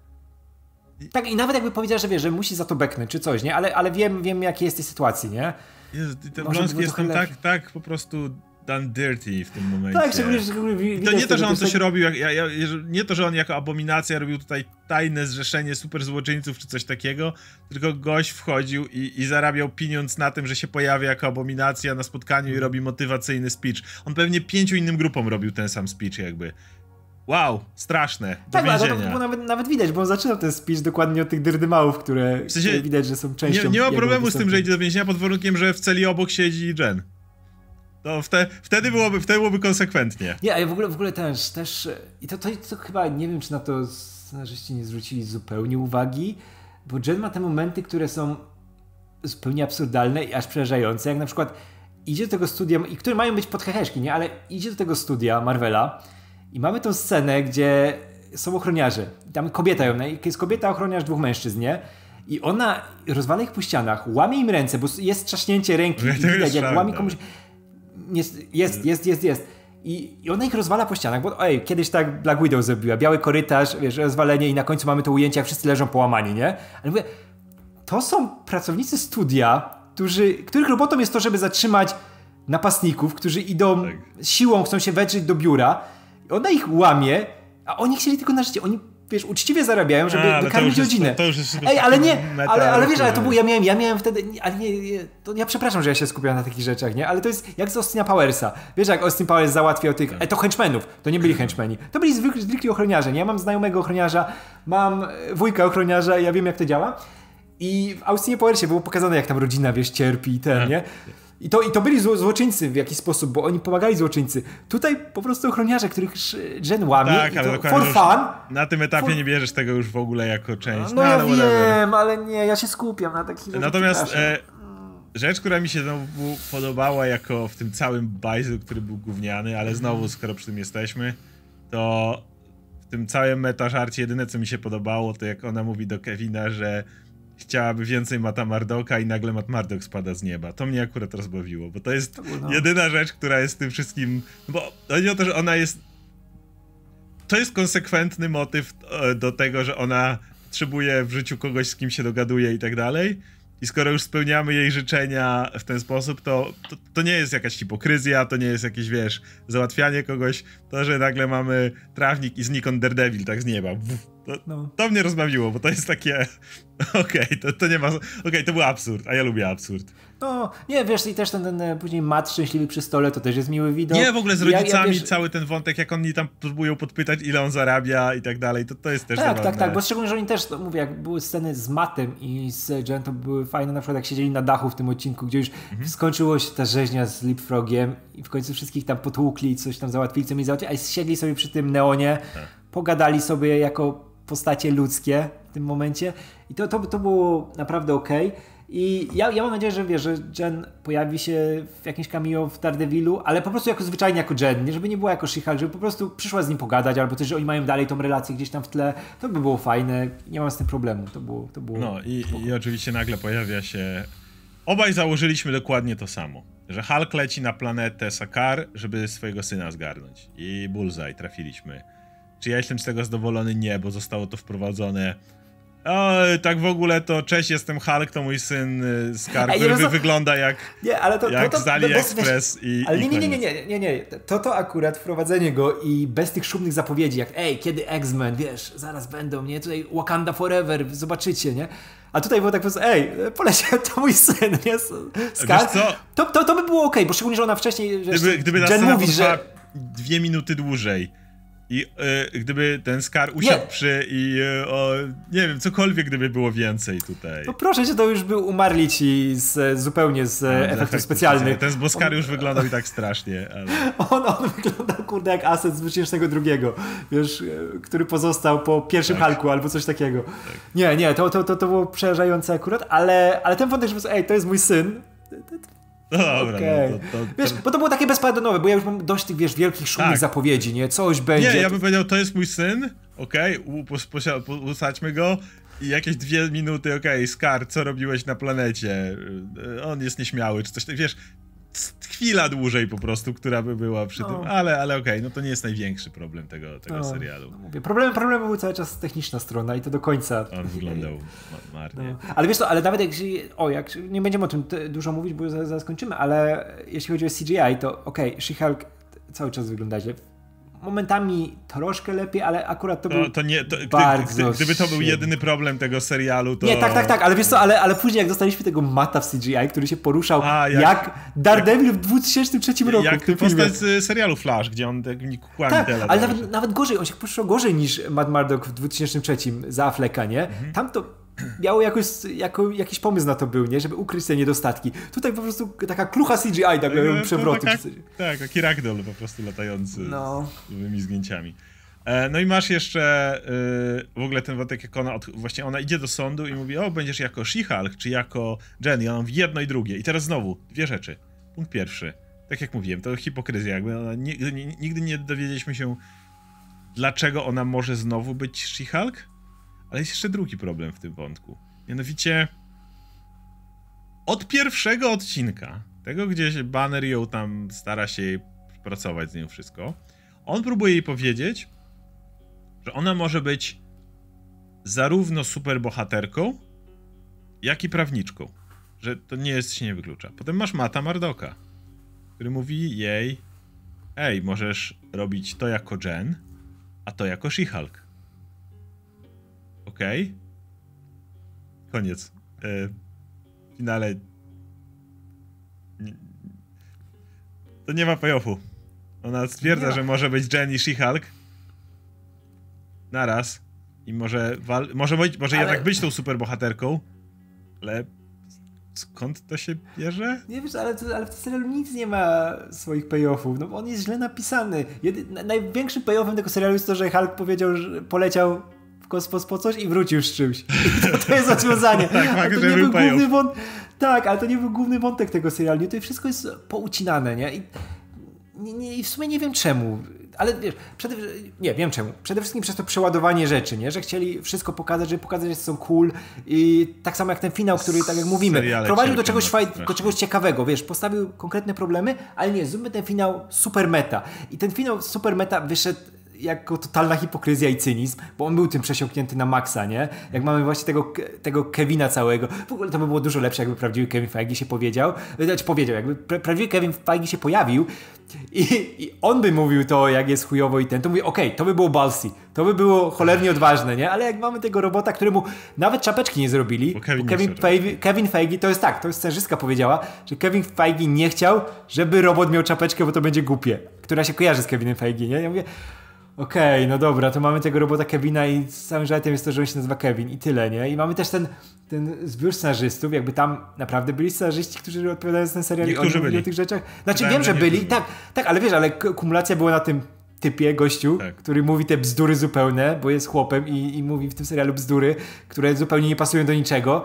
Tak, i nawet jakby powiedziała, że wie, że musi za to beknąć, czy coś, nie? Ale, ale wiem, wiem, jakie jest tej sytuacji, nie? Jezu, ten było jest tam tak, tak po prostu done dirty w tym momencie. Tak, szczególnie, że to nie to, że on coś tak- robił, jak, ja, ja, nie to, że on jako abominacja robił tutaj tajne zrzeszenie super złoczyńców czy coś takiego, tylko gość wchodził i, i zarabiał pieniądz na tym, że się pojawia jako abominacja na spotkaniu Mhm. i robi motywacyjny speech. On pewnie pięciu innym grupom robił ten sam speech jakby. Wow, straszne. Do Tak, ale to, to więzienia. nawet, nawet widać, bo on zaczynał ten speech dokładnie od tych dyrdymałów, które, sensie, które widać, że są częścią nie, nie ma problemu z tym, że idzie do więzienia pod warunkiem, że w celi obok siedzi Jen. To wte, wtedy, byłoby, wtedy byłoby konsekwentnie. Nie, a w ogóle, w ogóle też, też i to, to, to chyba, nie wiem, czy na to scenarzyści nie zwrócili zupełnie uwagi, bo Jen ma te momenty, które są zupełnie absurdalne i aż przerażające, jak na przykład idzie do tego studia, i które mają być podheheszki, nie, ale idzie do tego studia Marvela i mamy tą scenę, gdzie są ochroniarze. I Tam kobieta ją, jest kobieta ochroniarz dwóch mężczyzn, nie? I ona rozwala ich po ścianach, łamie im ręce, bo jest trzaśnięcie ręki To i widać, jak łamie komuś... Jest, jest, jest, jest, jest. I, I ona ich rozwala po ścianach, bo ej, kiedyś tak Black Widow zrobiła. Biały korytarz, wiesz, rozwalenie i na końcu mamy to ujęcie, jak wszyscy leżą połamani, nie? Ale mówię, to są pracownicy studia, którzy, których robotą jest to, żeby zatrzymać napastników, którzy idą Tak. siłą, chcą się wedrzeć do biura. I ona ich łamie, a oni chcieli tylko na życie. Oni, wiesz, uczciwie zarabiają, żeby A, to wykarmić rodzinę. to już jest Ej, ale nie, ale, ale wiesz, ale to był, ja miałem, ja miałem wtedy, ale nie, nie, to ja przepraszam, że ja się skupiam na takich rzeczach, nie? Ale to jest jak z Austina Powersa. Wiesz, jak Austin Powers załatwiał tych, Tak. e, to henchmenów, to nie byli henchmeni. To byli zwykli, zwykli ochroniarze, nie? Ja mam znajomego ochroniarza, mam e, wujka ochroniarza, ja wiem jak to działa. I w Austinie Powersie było pokazane, jak tam rodzina, wiesz, cierpi i ten, Tak. nie? I to, I to byli zło, złoczyńcy w jakiś sposób, bo oni pomagali złoczyńcy. Tutaj po prostu ochroniarze, których Jen łamie Tak, ale dokładnie for fun. Na tym etapie For- nie bierzesz tego już w ogóle jako część. No, ja ale wiem, ale nie, ja się skupiam na takich. Natomiast e, rzecz, która mi się znowu podobała jako w tym całym bajzu, który był gówniany, ale znowu, skoro przy tym jesteśmy, to w tym całym metażarcie jedyne, co mi się podobało, to jak ona mówi do Kevina, że chciałaby więcej Mata Mardoka i nagle Matt Mardok spada z nieba. To mnie akurat rozbawiło, bo to jest no. jedyna rzecz, która jest tym wszystkim... Bo chodzi o to, że ona jest... To jest konsekwentny motyw e, do tego, że ona potrzebuje w życiu kogoś, z kim się dogaduje i tak dalej. I skoro już spełniamy jej życzenia w ten sposób, to, to, to nie jest jakaś hipokryzja, to nie jest jakieś, wiesz, załatwianie kogoś. To, że nagle mamy trawnik i znikąd Daredevil tak z nieba. Wuf, To, No. to mnie rozbawiło, bo to jest takie. Okej, to, to nie ma. Okej, to był absurd, a ja lubię absurd. No, nie, wiesz, i też ten, ten e, później mat szczęśliwy przy stole, to też jest miły widok. Nie, w ogóle z Ja- ja, rodzicami wiesz, cały ten wątek, jak oni tam próbują podpytać, ile on zarabia i tak dalej, to, to jest też Tak, zabawne. tak, tak, bo szczególnie, że oni też, to mówię, jak były sceny z Matem i z Jen, to były fajne, na przykład jak siedzieli na dachu w tym odcinku, gdzie już Mhm. skończyło się ta rzeźnia z Leapfrogiem i w końcu wszystkich tam potłukli, coś tam załatwili, co mieli załatwić, a siedli sobie przy tym neonie, Tak. pogadali sobie jako postacie ludzkie w tym momencie i to, to, to było naprawdę okej. I ja, ja mam nadzieję, że wiesz, że Jen pojawi się w jakimś cameo w Daredevilu, ale po prostu jako zwyczajnie jako Jen, nie żeby nie była jako She-Hulk, żeby po prostu przyszła z nim pogadać, albo też, że oni mają dalej tą relację gdzieś tam w tle, to by było fajne, nie mam z tym problemu, to było, to było No i, i oczywiście nagle pojawia się. Obaj założyliśmy dokładnie to samo. Że Hulk leci na planetę Sakar, żeby swojego syna zgarnąć. I Bullseye trafiliśmy. Czy ja jestem z tego zadowolony? Nie, bo zostało to wprowadzone O, tak w ogóle to cześć, jestem Hulk, to mój syn Scar, Ej, który wygląda jak, Nie, ale to, jak to, to z AliExpress i Ale nie, nie, nie, nie, nie, nie. To to akurat wprowadzenie go i bez tych szumnych zapowiedzi, jak ej, kiedy X-Men, wiesz, zaraz będą, nie, tutaj Wakanda Forever, zobaczycie, nie? A tutaj było tak po prostu, ej, poleciał to mój syn, nie? Scar. To, to, to by było okej, bo szczególnie, że ona wcześniej, Gdyby, gdyby Jen mówi, że... dwie minuty dłużej i y, gdyby ten Scar usiadł Nie. przy i y, o, nie wiem, cokolwiek gdyby było więcej tutaj. No proszę cię, to już by umarli ci z, zupełnie z No, e, z efektów efektów specjalnych. Ten bo Scar już wyglądał i tak strasznie, ale... On, on wyglądał, kurde, jak aset z 2002, wiesz, e, który pozostał po pierwszym Tak. Hulku albo coś takiego. Nie, nie, to, to, to, to było przerażające akurat, ale, ale ten wątek, że ej, to jest mój syn. No dobra, Okej. no to, to, Wiesz, bo to było takie bezpardonowe, bo ja już mam dość tych, wiesz, wielkich, szumnych Tak. zapowiedzi, nie? Coś będzie. Nie, ja bym powiedział, to jest mój syn, okej, po- usadźmy go i jakieś dwie minuty, okej, Scar, co robiłeś na planecie? Y, On jest nieśmiały, czy coś tak, wiesz, chwila dłużej po prostu, która by była przy No. tym, ale, ale okej, no to nie jest największy problem tego, tego No, serialu. no mówię, problem, problem był cały czas techniczna strona i to do końca. On wyglądał ma- marnie. No. Ale wiesz co, ale nawet jak o, jak nie będziemy o tym dużo mówić, bo zaraz, zaraz kończymy, ale jeśli chodzi o CGI, to okej, She-Hulk cały czas wygląda źle. Momentami troszkę lepiej, ale akurat to, był... To, to nie, to, bardzo gdy, gdyby to był jedyny problem tego serialu, to... Nie, tak, tak, tak, ale wiesz co, ale, ale później jak dostaliśmy tego mata w CGI, który się poruszał A, jak, jak- Daredevil w 2003 roku Jak w postać z serialu Flash, gdzie on takimi kukłami Tak, tyle ale dąży. nawet, nawet gorzej, on się poruszał gorzej niż Mad Murdock w 2003 za Afflecka, nie? Mhm. Tam to miało jakoś, jako, jakiś pomysł na to był, nie? Żeby ukryć te niedostatki. Tutaj po prostu taka klucha CGI, tak No, przewroty. taka- Tak, taki ragdoll po prostu latający No. z nowymi zgięciami. E, no i masz jeszcze y, w ogóle ten wątek, jak ona, od, właśnie ona idzie do sądu i mówi, o, będziesz jako She-Hulk, czy jako Jenny. Ona mówi jedno i drugie. I teraz znowu, dwie rzeczy. Punkt pierwszy. Tak jak mówiłem, to hipokryzja. Jakby ona, nigdy, nie- nigdy nie dowiedzieliśmy się, dlaczego ona może znowu być She-Hulk. Ale jest jeszcze drugi problem w tym wątku. Mianowicie od pierwszego odcinka, tego gdzie Banner ją tam stara się pracować z nią wszystko, on próbuje jej powiedzieć, że ona może być zarówno superbohaterką, jak i prawniczką. Że to nie jest, się nie wyklucza. Potem masz Mata Mardoka, który mówi jej ej, możesz robić to jako Jen, a to jako She-Hulk. Okej? Koniec. E, w finale to nie ma payoffu. Ona stwierdza, Nie że może być Jen i She-Hulk naraz i może, wal- może, być, może Ale- jednak być tą superbohaterką, ale skąd to się bierze? Nie wiesz, ale, to, ale w tym serialu nic nie ma swoich payoffów. No, bo on jest źle napisany. Jedy, na- największym payoffem tego serialu jest to, że Hulk powiedział, że poleciał kosmos po coś i wrócił z czymś. I to, to jest rozwiązanie. Tak, fakt, to nie był główny wąt... Tak, ale to nie był główny wątek tego serialu. Nie, To wszystko jest poucinane, nie? I, nie, nie, I w sumie nie wiem czemu. Ale wiesz, przede, nie wiem czemu. Przede wszystkim przez to przeładowanie rzeczy, nie? Że chcieli wszystko pokazać, żeby pokazać, że są cool. I tak samo jak ten finał, który, tak jak mówimy, Seriale prowadził do czegoś, faj, do czegoś ciekawego, wiesz, postawił konkretne problemy, ale nie, zróbmy ten finał super meta. I ten finał super meta wyszedł jako totalna hipokryzja i cynizm, bo on był tym przesiąknięty na maksa, nie? Jak mamy właśnie tego, tego Kevina całego. W ogóle to by było dużo lepsze, jakby prawdziwy Kevin Feige się powiedział. Znaczy powiedział, jakby pra- prawdziwy Kevin Feige się pojawił i, i on by mówił to, jak jest chujowo i ten, to mówi, okej, to by było ballsy, to by było cholernie odważne, nie? Ale jak mamy tego robota, któremu nawet czapeczki nie zrobili, Bo Kevin bo Kevin, chce Feige, Kevin Feige, to jest tak, to jest scenarzystka powiedziała, że Kevin Feige nie chciał, żeby robot miał czapeczkę, bo to będzie głupie, która się kojarzy z Kevinem Feige, nie? Ja mówię, okej, no dobra, to mamy tego robota Kevina i całym żartem jest to, że on się nazywa Kevin i tyle, nie? I mamy też ten, ten zbiór scenarzystów, jakby tam naprawdę byli scenarzyści, którzy odpowiadają za ten serial i Niektórzy mówili byli. o tych rzeczach. Znaczy wiem, że byli, tak, tak, ale wiesz, ale kumulacja była na tym typie gościu, Tak. który mówi te bzdury zupełne, bo jest chłopem i, i mówi w tym serialu bzdury, które zupełnie nie pasują do niczego.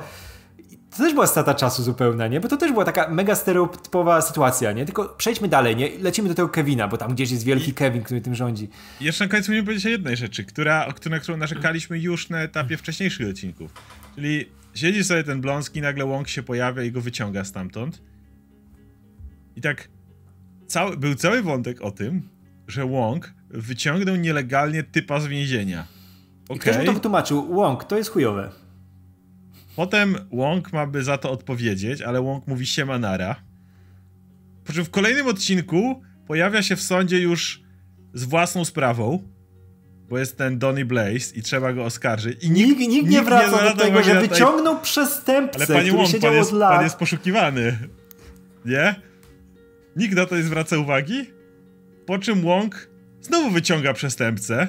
I To też była strata czasu zupełna, nie? Bo to też była taka mega stereotypowa sytuacja, nie? Tylko przejdźmy dalej, nie? I Lecimy do tego Kevina, bo tam gdzieś jest wielki Kevin, który tym rządzi. Jeszcze na końcu musimy powiedzieć o jednej rzeczy, która, na którą narzekaliśmy już na etapie wcześniejszych odcinków. Czyli siedzi sobie ten Bląski, nagle Łąk się pojawia i go wyciąga stamtąd. I tak cały, był cały wątek o tym, że Łąk wyciągnął nielegalnie typa z więzienia. I ktoś mu to wytłumaczył, Łąk, to jest chujowe. Potem Wong ma by za to odpowiedzieć, ale Wong mówi siemanara. Po czym w kolejnym odcinku pojawia się w sądzie już z własną sprawą, bo jest ten Donny Blaze i trzeba go oskarżyć. I nikt, nikt, nikt nie wraca do tego, że wyciągnął tej... przestępcę, Ale panie Wong, pan jest, pan jest poszukiwany. Nie? Nikt na to nie zwraca uwagi? Po czym Wong znowu wyciąga przestępcę.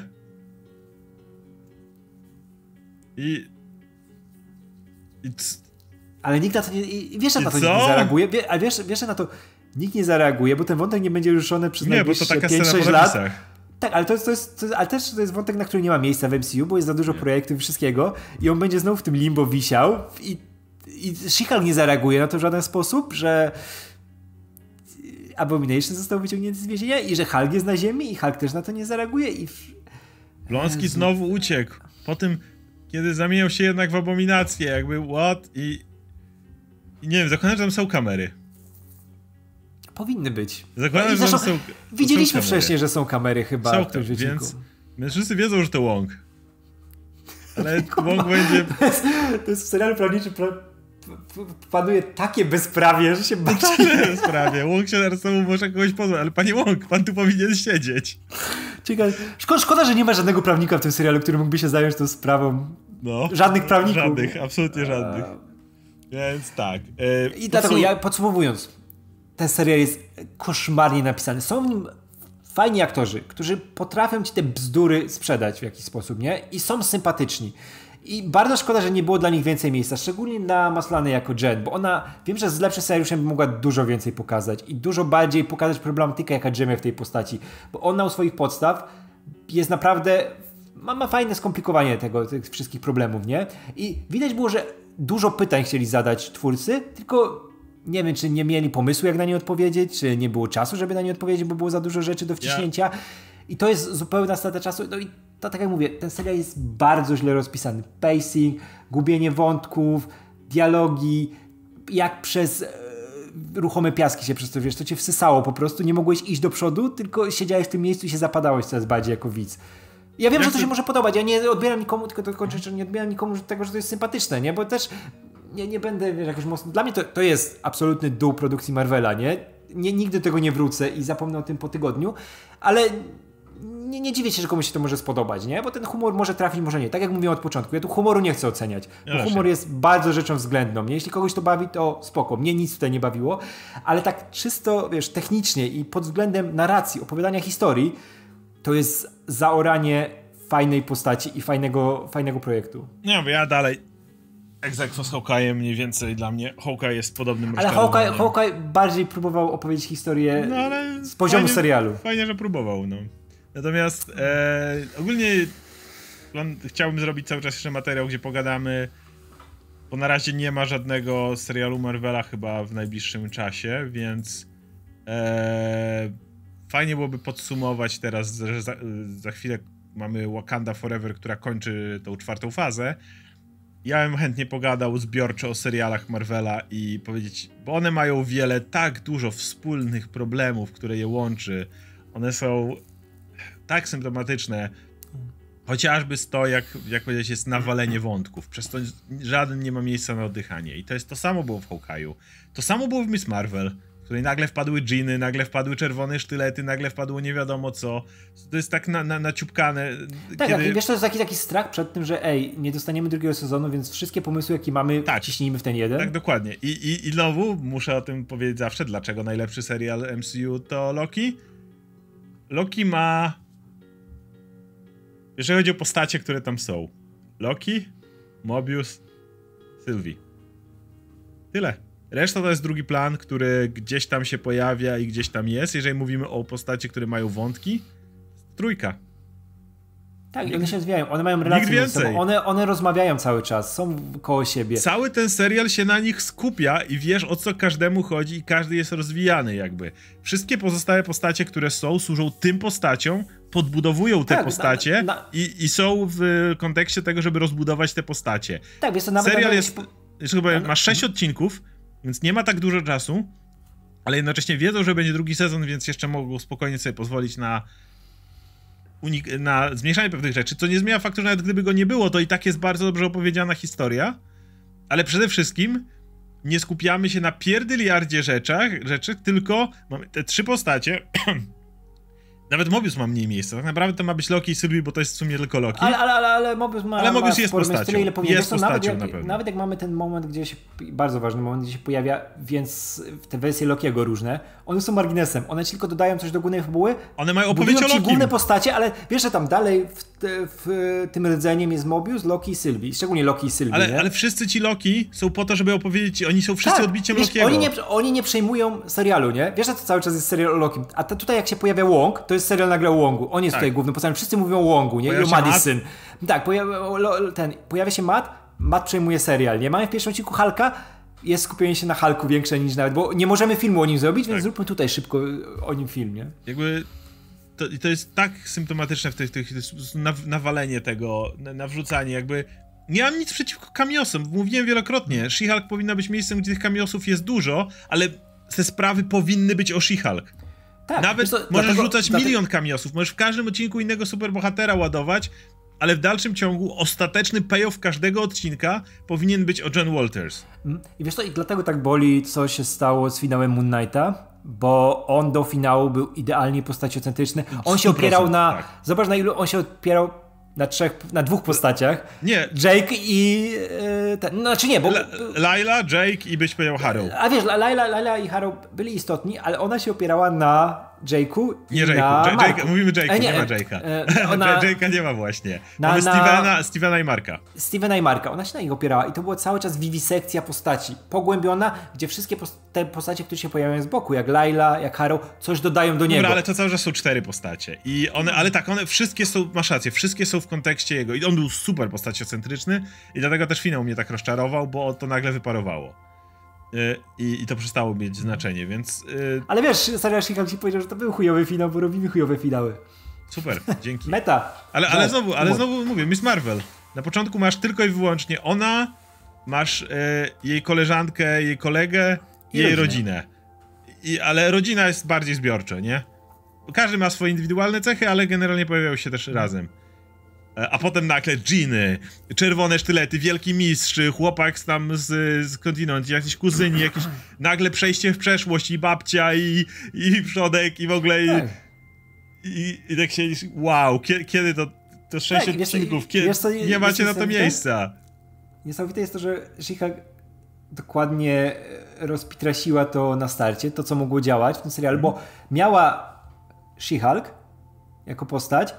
I... I ale nikt na to nie. Wiesz, że na to nie zareaguje. Wie, ale wiesz, wiesz, na to nikt nie zareaguje, bo ten wątek nie będzie ruszony przez nie, taka 5-6 lat. Tak, ale to jest, to jest, to ale też to jest wątek, na który nie ma miejsca w MCU, bo jest za dużo projektów i wszystkiego i on będzie znowu w tym limbo wisiał i, i nie zareaguje na to w żaden sposób, że Abomination został wyciągnięty z więzienia i że Hulk jest na ziemi i Hulk też na to nie zareaguje i... Blonski znowu uciekł. Po tym, kiedy zamieniał się jednak w abominację, jakby what i... I nie wiem, zakładam, że tam są kamery. Powinny być. Zakładam, że tam są Widzieliśmy są wcześniej, że są kamery chyba są, w tym więc wszyscy wiedzą, że to Wong. Ale Wong będzie... To jest, w serialu prawniczym panuje takie bezprawie, że się baczy. bezprawie. Łąk się teraz może kogoś pozwać, ale panie Łąk, pan tu powinien siedzieć. Ciekawe. Szkoda, szkoda, że nie ma żadnego prawnika w tym serialu, który mógłby się zająć tą sprawą. No. Żadnych prawników. Żadnych, absolutnie żadnych. Więc tak. E, I dlatego ja podsumowując, ten serial jest koszmarnie napisany. Są w nim fajni aktorzy, którzy potrafią ci te bzdury sprzedać w jakiś sposób, nie? I są sympatyczni. I bardzo szkoda, że nie było dla nich więcej miejsca, szczególnie na Maslany jako Jen, bo ona, wiem, że z lepszym scenariuszem by mogła dużo więcej pokazać i dużo bardziej pokazać problematykę, jaka Jen w tej postaci, bo ona u swoich podstaw jest naprawdę, ma, ma fajne skomplikowanie tego, tych wszystkich problemów, nie? I widać było, że dużo pytań chcieli zadać twórcy, tylko nie wiem, czy nie mieli pomysłu, jak na nie odpowiedzieć, czy nie było czasu, żeby na nie odpowiedzieć, bo było za dużo rzeczy do wciśnięcia. Yeah. I to jest zupełna strata czasu. No i to tak jak mówię, ten serial jest bardzo źle rozpisany. Pacing, gubienie wątków, dialogi, jak przez e, ruchome piaski się przez to, wiesz, to cię wsysało po prostu, nie mogłeś iść do przodu, tylko siedziałeś w tym miejscu i się zapadałeś coraz bardziej jako widz. Ja wiem, że to się może podobać, ja nie odbieram nikomu, tylko to kończę, że nie odbieram nikomu tego, że to jest sympatyczne, nie? Bo też nie, nie będę, wiesz, jakoś mocno... Dla mnie to, to jest absolutny dół produkcji Marvela, nie? nie? Nigdy tego nie wrócę i zapomnę o tym po tygodniu, ale nie, nie dziwię się, że komuś się to może spodobać, nie? Bo ten humor może trafić, może nie. Tak jak mówiłem od początku, ja tu humoru nie chcę oceniać, bo humor jest bardzo rzeczą względną. Nie? Jeśli kogoś to bawi, to spoko. Mnie nic tutaj nie bawiło, ale tak czysto, wiesz, technicznie i pod względem narracji, opowiadania historii, to jest zaoranie fajnej postaci i fajnego, fajnego projektu. Nie, bo ja dalej Egzekwo z Hawkeye'em mniej więcej dla mnie. Hawkeye jest podobnym Ale Hawkeye, Hawkeye bardziej próbował opowiedzieć historię no, z poziomu fajnie, serialu. Fajnie, że próbował, no. Natomiast e, ogólnie chciałbym zrobić cały czas jeszcze materiał, gdzie pogadamy, bo na razie nie ma żadnego serialu Marvela chyba w najbliższym czasie, więc e, fajnie byłoby podsumować teraz, że za, za chwilę mamy Wakanda Forever, która kończy tą czwartą fazę. Ja bym chętnie pogadał zbiorczo o serialach Marvela i powiedzieć, bo one mają wiele, tak dużo wspólnych problemów, które je łączy. One są tak symptomatyczne, chociażby z to, jak, jak powiedzieć, jest nawalenie wątków. Przez to żaden nie ma miejsca na oddychanie. I to jest to samo było w Hawkeye'u. To samo było w Miss Marvel, w której nagle wpadły dżiny, nagle wpadły czerwone sztylety, nagle wpadło nie wiadomo co. To jest tak na, na, naciupkane. Tak, kiedy... wiesz, to jest taki, taki strach przed tym, że ej, nie dostaniemy drugiego sezonu, więc wszystkie pomysły, jakie mamy, tak, ciśnijmy w ten jeden. Tak, dokładnie. I, i, I znowu muszę o tym powiedzieć zawsze, dlaczego najlepszy serial MCU to Loki. Loki ma jeżeli chodzi o postacie, które tam są. Loki, Mobius, Sylvie. Tyle. Reszta to jest drugi plan, który gdzieś tam się pojawia i gdzieś tam jest. Jeżeli mówimy o postaci, które mają wątki, trójka. Tak, one się rozwijają, one mają relacje ze sobą, one, one rozmawiają cały czas, są koło siebie. Cały ten serial się na nich skupia i wiesz o co każdemu chodzi i każdy jest rozwijany jakby. Wszystkie pozostałe postacie, które są, służą tym postaciom, podbudowują te tak, postacie na, na... I, i są w kontekście tego, żeby rozbudować te postacie. Tak, jest to nawet... Serial jest, jeszcze powiem, ma sześć odcinków, więc nie ma tak dużo czasu, ale jednocześnie wiedzą, że będzie drugi sezon, więc jeszcze mogą spokojnie sobie pozwolić na unik- na zmniejszanie pewnych rzeczy, co nie zmienia faktu, że nawet gdyby go nie było, to i tak jest bardzo dobrze opowiedziana historia ale przede wszystkim nie skupiamy się na pierdyliardzie rzeczach, rzeczy, tylko mamy te trzy postacie. Nawet Mobius ma mniej miejsca. Tak naprawdę to ma być Loki i Sylwii, bo to jest w sumie tylko Loki. Ale, ale, ale, ale Mobius ma. Ale Mobius ma jest postacią. Tyle, ile powinien. Jest Zresztą nawet postacią jak, na pewno. Nawet jak mamy ten moment, gdzie się. Bardzo ważny moment, gdzie się pojawia, więc te wersje Lokiego różne, one są marginesem. One ci tylko dodają coś do głównej fabuły. One mają opowiedzieć o Loki. główne postacie, ale wiesz, że tam dalej w, te, w tym rdzeniem jest Mobius, Loki i Sylwii. Szczególnie Loki i Sylwii. Ale, ale wszyscy ci Loki są po to, żeby opowiedzieć, oni są wszyscy Tak, odbiciem wiesz, Lokiego. Oni nie, oni nie przejmują serialu, nie? Wiesz, że to cały czas jest serial o Lokim. A to tutaj jak się pojawia Wong, to jest serial o Wongu. On jest Tak. tutaj głównym postacią. Wszyscy mówią o Wongu, nie? Pojawia Madison. Tak, pojawia, ten, pojawia się Matt, Matt przejmuje serial, nie? Mamy w pierwszym odcinku Hulka, jest skupienie się na Hulku większe niż nawet, bo nie możemy filmu o nim zrobić, więc Tak. zróbmy tutaj szybko o nim film, nie? Jakby to, to jest tak symptomatyczne w tych, tych naw, nawalenie tego, na- nawrzucanie, jakby nie mam nic przeciwko kamiosom, mówiłem wielokrotnie, She-Hulk powinna być miejscem, gdzie tych kamiosów jest dużo, ale te sprawy powinny być o She-Hulk. Tak, Nawet co, możesz dlatego- rzucać dlatego- milion kamiosów, możesz w każdym odcinku innego superbohatera ładować, ale w dalszym ciągu ostateczny payoff każdego odcinka powinien być o John Walters. Mm, I wiesz co, i dlatego tak boli, co się stało z finałem Moon Knighta, bo on do finału był idealnie postaciocentryczny. On się 100%, opierał na. tak. Zobacz na ilu on się opierał na trzech, na dwóch postaciach. Nie, Jake i. e, ten, no, znaczy nie, bo. Laila, Jake i być powiedział Harrow. A wiesz, Laila, Laila i Harrow byli istotni, ale ona się opierała na Jake'u Nie Jake'u. Jake, mówimy Jake'u, E, nie, ma e, Jake'a. e, ona- Jake'a nie ma właśnie. Na- Mamy na- Stevena, Stevena i Marka. Stevena i Marka, ona się na nich opierała i to była cały czas wiwisekcja postaci, pogłębiona, gdzie wszystkie pos- te postacie, które się pojawiają z boku, jak Laila, jak Harrow, coś dodają do niego. Dobra, ale to cały czas są cztery postacie. I one, ale tak, one wszystkie są, masz rację, wszystkie są w kontekście jego. I on był super postaciocentryczny i dlatego też finał mnie tak rozczarował, bo to nagle wyparowało. Y, I, I to przestało mieć znaczenie, więc y, Ale wiesz, She-Hulk ci powiedział, że to był chujowy finał, bo robimy chujowe finały. super, dzięki. Meta. Ale, ale znowu, ale znowu mówię, Miss Marvel. Na początku masz tylko i wyłącznie ona, masz e, jej koleżankę, jej kolegę, I jej rodzinę. rodzinę. I, ale rodzina jest bardziej zbiorcza, nie? Każdy ma swoje indywidualne cechy, ale generalnie pojawiają się też razem. E, A potem nagle dżiny, czerwone sztylety, wielki mistrz, chłopak tam z, z kontynent, jakiś kuzyni, jakieś nagle przejście w przeszłość i babcia i, i przodek i w ogóle i, Tak. i, i tak się, wow, kiedy, kiedy to, to sześć Tak, wiesz co, odcinków, kiedy, co, nie macie na to miejsca. Niesamowite jest to, że She-Hulk dokładnie e, rozpitrasiła to na starcie, to co mogło działać w tym serialu, bo miała She-Hulk jako postać,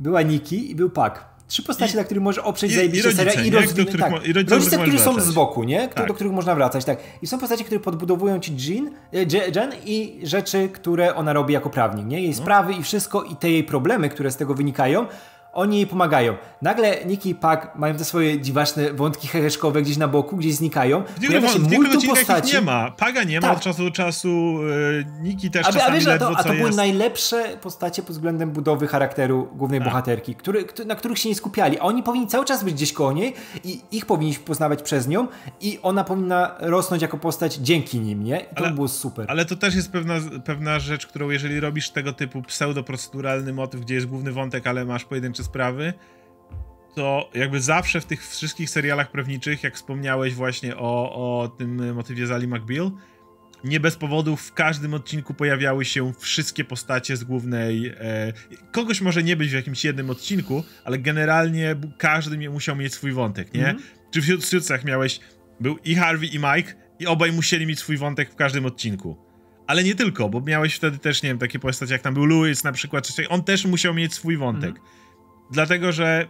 była Nikki i był Puck. Trzy postacie, I- na których możesz oprzeć i- zajebiście i rodzice, i Tak. i rodzice, rodzice, którzy są wracać. z boku, nie? Któ- Tak. Do których można wracać, tak. I są postacie, które podbudowują ci Jean, e, Je- Jen i rzeczy, które ona robi jako prawnik, nie? No. Jej sprawy i wszystko i te jej problemy, które z tego wynikają, oni jej pomagają. Nagle Nikki i Puck mają te swoje dziwaczne wątki heheszkowe gdzieś na boku, gdzieś znikają. W niektórych, się w niektórych postaci. nie ma. Paga nie ma Tak. od czasu do czasu, e, Niki też A, a czasami wiesz, a ledwo to, a to były jest. najlepsze postacie pod względem budowy charakteru głównej Tak. bohaterki, który, któ- na których się nie skupiali. A oni powinni cały czas być gdzieś koło niej i ich powinniśmy poznawać przez nią i ona powinna rosnąć jako postać dzięki nim, nie? I to Ale- było super. Ale to też jest pewna, pewna rzecz, którą jeżeli robisz tego typu pseudoproceduralny motyw, gdzie jest główny wątek, ale masz pojedyncze sprawy, to jakby zawsze w tych wszystkich serialach prawniczych, jak wspomniałeś właśnie o, o tym motywie Zali McBeal, nie bez powodu w każdym odcinku pojawiały się wszystkie postacie z głównej. E, kogoś może nie być w jakimś jednym odcinku, ale generalnie każdy musiał mieć swój wątek, nie? Mhm. Czy w Suitsach miałeś. Był i Harvey, i Mike, i obaj musieli mieć swój wątek w każdym odcinku. Ale nie tylko, bo miałeś wtedy też, nie wiem, takie postacie jak tam był Louis na przykład, on też musiał mieć swój wątek. Dlatego, że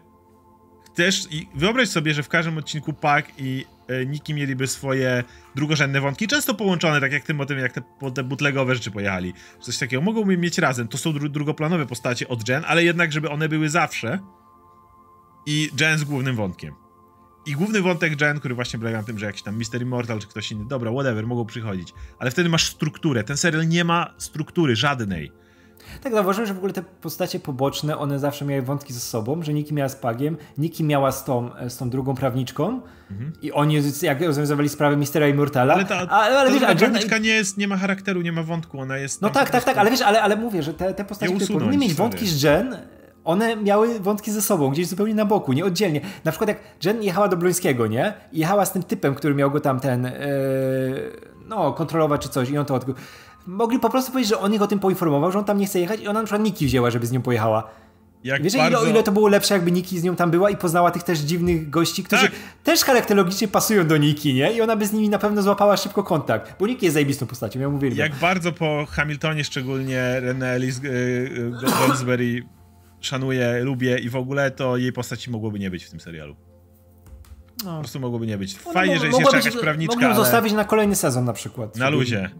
też i wyobraź sobie, że w każdym odcinku Pak i e, Niki mieliby swoje drugorzędne wątki, często połączone, tak jak tym motywem, jak te, te bootlegowe rzeczy pojechali. Coś takiego. Mogą mieć razem. To są dru drugoplanowe postacie od Jen, ale jednak, żeby one były zawsze i Jen z głównym wątkiem. I główny wątek Jen, który właśnie polega na tym, że jakiś tam Mister Immortal czy ktoś inny, dobra, whatever, mogą przychodzić. Ale wtedy masz strukturę. Ten serial nie ma struktury żadnej. Tak, zauważyłem, że w ogóle te postacie poboczne, one zawsze miały wątki ze sobą, że Niki miała z Pagiem, Niki miała z tą, z tą drugą prawniczką i oni jak rozwiązywali sprawę Mistera Immortala. Ale ta, a, ale, ta wiesz, prawniczka nie, jest, nie ma charakteru, nie ma wątku, ona jest... No tak, tak, tak, prostu- ale wiesz, ale, ale mówię, że te, te postacie, Je które usunąć, powinny mieć wątki z Jen, one miały wątki ze sobą, gdzieś zupełnie na boku, nie oddzielnie. Na przykład jak Jen jechała do Blońskiego, nie? I jechała z tym typem, który miał go tam ten, yy, no, kontrolować czy coś i on to odkrył. Mogli po prostu powiedzieć, że on ich o tym poinformował, że on tam nie chce jechać i ona na przykład Niki wzięła, żeby z nią pojechała. Jak Wiesz, bardzo... ile, ile to było lepsze, jakby Niki z nią tam była i poznała tych też dziwnych gości, którzy tak. też charakterologicznie pasują do Niki, nie? I ona by z nimi na pewno złapała szybko kontakt, bo Niki jest zajebistą postacią, ja mówię. Jak bardzo po Hamiltonie szczególnie René Ellis Goldsberry szanuję, lubię i w ogóle to jej postaci mogłoby nie być w tym serialu. No. Po prostu mogłoby nie być. Fajnie, że jest jeszcze jakaś prawniczka, Mogą ale... zostawić na kolejny sezon na przykład. Na luzie.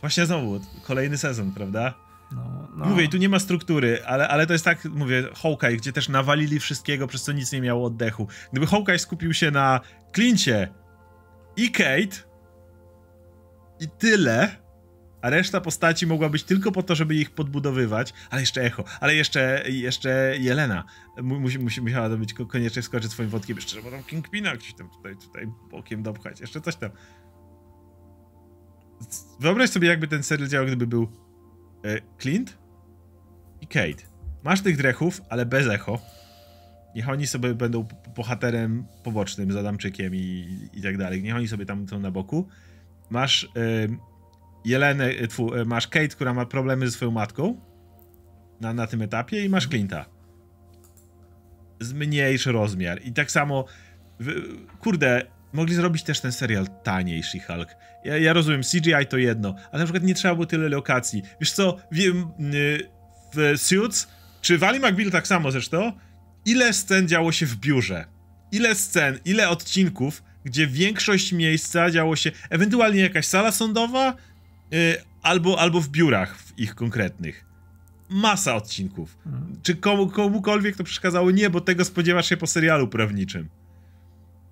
Właśnie znowu, kolejny sezon, prawda? No, no. Mówię, tu nie ma struktury, ale, ale to jest tak, mówię, Hawkeye, gdzie też nawalili wszystkiego, przez co nic nie miało oddechu. Gdyby Hawkeye skupił się na Clincie i Kate i tyle, a reszta postaci mogła być tylko po to, żeby ich podbudowywać, ale jeszcze Echo, ale jeszcze, jeszcze Jelena musi, musi, musiała to być koniecznie skoczyć swoim wodkiem, jeszcze trzeba tam Kingpina gdzieś tam tutaj, tutaj bokiem dopchać, jeszcze coś tam. Wyobraź sobie, jakby ten serial działał, gdyby był e, Clint i Kate. Masz tych drechów, ale bez Echo. Niech oni sobie będą bohaterem pobocznym, Zadamczykiem i, i tak dalej. Niech oni sobie tam są na boku. Masz... Jelenę, e, tfu, e, masz Kate, która ma problemy ze swoją matką na, na tym etapie i masz Clint'a. Zmniejszy rozmiar. I tak samo, kurde, mogli zrobić też ten serial taniej, She-Hulk. Ja, ja, rozumiem, CGI to jedno, ale na przykład nie trzeba było tyle lokacji. Wiesz co, wiem, y, w Suits, czy Wally McBeal tak samo zresztą, ile scen działo się w biurze? Ile scen, ile odcinków, gdzie większość miejsca działo się, ewentualnie jakaś sala sądowa, Y, albo, albo w biurach w ich konkretnych. Masa odcinków. Mhm. Czy komu, komukolwiek to przeszkadzało? Nie, bo tego spodziewasz się po serialu prawniczym.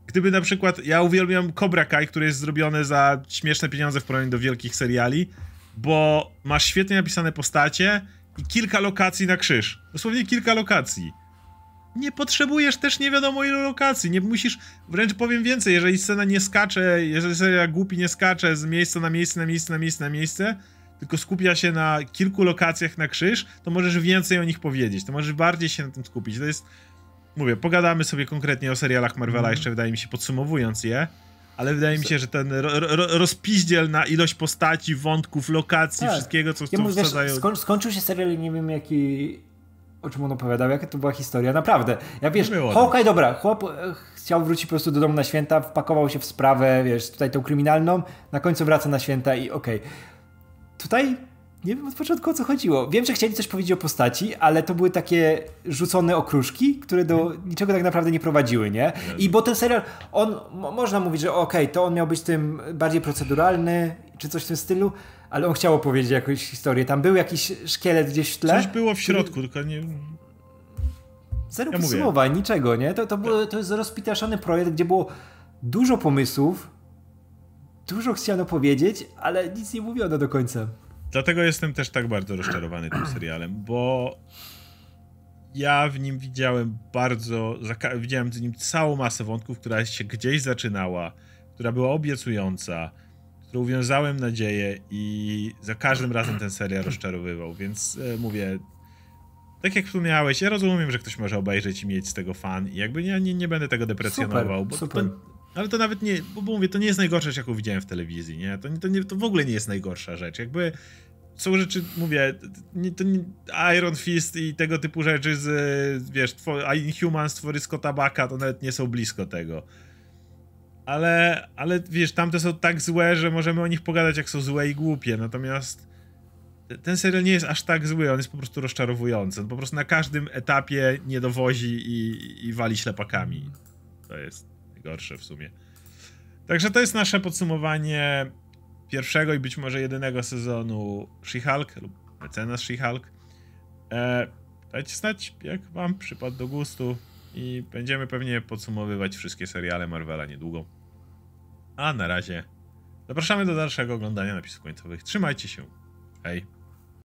Gdyby na przykład, ja uwielbiam Cobra Kai, który jest zrobiony za śmieszne pieniądze w porównaniu do wielkich seriali, bo masz świetnie napisane postacie i kilka lokacji na krzyż. Dosłownie kilka lokacji nie potrzebujesz też nie wiadomo ilu lokacji, nie musisz, wręcz powiem więcej, jeżeli scena nie skacze, jeżeli scena głupi nie skacze z miejsca na miejsce, na miejsce, na miejsce, na miejsce, tylko skupia się na kilku lokacjach na krzyż, to możesz więcej o nich powiedzieć, to możesz bardziej się na tym skupić. To jest, mówię, pogadamy sobie konkretnie o serialach Marvela mm. jeszcze, wydaje mi się, podsumowując je, ale wydaje mi się, że ten ro, ro, rozpiździel na ilość postaci, wątków, lokacji, tak. wszystkiego, co, ja co wsadzają... Skoń, skończył się serial, nie wiem jaki o czym on opowiadał, jaka to była historia, naprawdę. Ja wiesz, Hawkeye, dobra, chłop e, chciał wrócić po prostu do domu na święta, wpakował się w sprawę, wiesz, tutaj tą kryminalną, na końcu wraca na święta i okej. Okay. Tutaj nie wiem od początku o co chodziło. Wiem, że chcieli coś powiedzieć o postaci, ale to były takie rzucone okruszki, które do niczego tak naprawdę nie prowadziły, nie? I bo ten serial, on, można mówić, że okej, okay, to on miał być tym bardziej proceduralny, czy coś w tym stylu, ale on chciał opowiedzieć jakąś historię. Tam był jakiś szkielet gdzieś w tle. Coś było w środku, tylko nie... Zero ja podsumowań, niczego, nie? To, to, było, to jest rozpitaszony projekt, gdzie było dużo pomysłów, dużo chciano powiedzieć, ale nic nie mówiono do końca. Dlatego jestem też tak bardzo rozczarowany tym serialem, bo ja w nim widziałem bardzo, widziałem w nim całą masę wątków, która się gdzieś zaczynała, która była obiecująca, którą wiązałem nadzieję i za każdym razem ten serial rozczarowywał, więc e, mówię, tak jak wspomniałeś, ja rozumiem, że ktoś może obejrzeć i mieć z tego fan i jakby ja nie, nie będę tego deprecjonował, super, bo super. To, ale to nawet nie, bo, mówię, to nie jest najgorsza rzecz, jaką widziałem w telewizji, nie? To, to, nie, to w ogóle nie jest najgorsza rzecz, jakby są rzeczy, mówię, nie, to nie, Iron Fist i tego typu rzeczy z, wiesz, Inhumans, twory Scotta to nawet nie są blisko tego ale, ale wiesz, tamte są tak złe, że możemy o nich pogadać, jak są złe i głupie, natomiast ten serial nie jest aż tak zły, on jest po prostu rozczarowujący. On po prostu na każdym etapie nie dowozi i, i wali ślepakami. To jest najgorsze w sumie. Także to jest nasze podsumowanie pierwszego i być może jedynego sezonu She-Hulk lub mecenas She-Hulk. E, dajcie znać, jak wam przypadł do gustu i będziemy pewnie podsumowywać wszystkie seriale Marvela niedługo. A na razie zapraszamy do dalszego oglądania napisów końcowych. Trzymajcie się. Hej.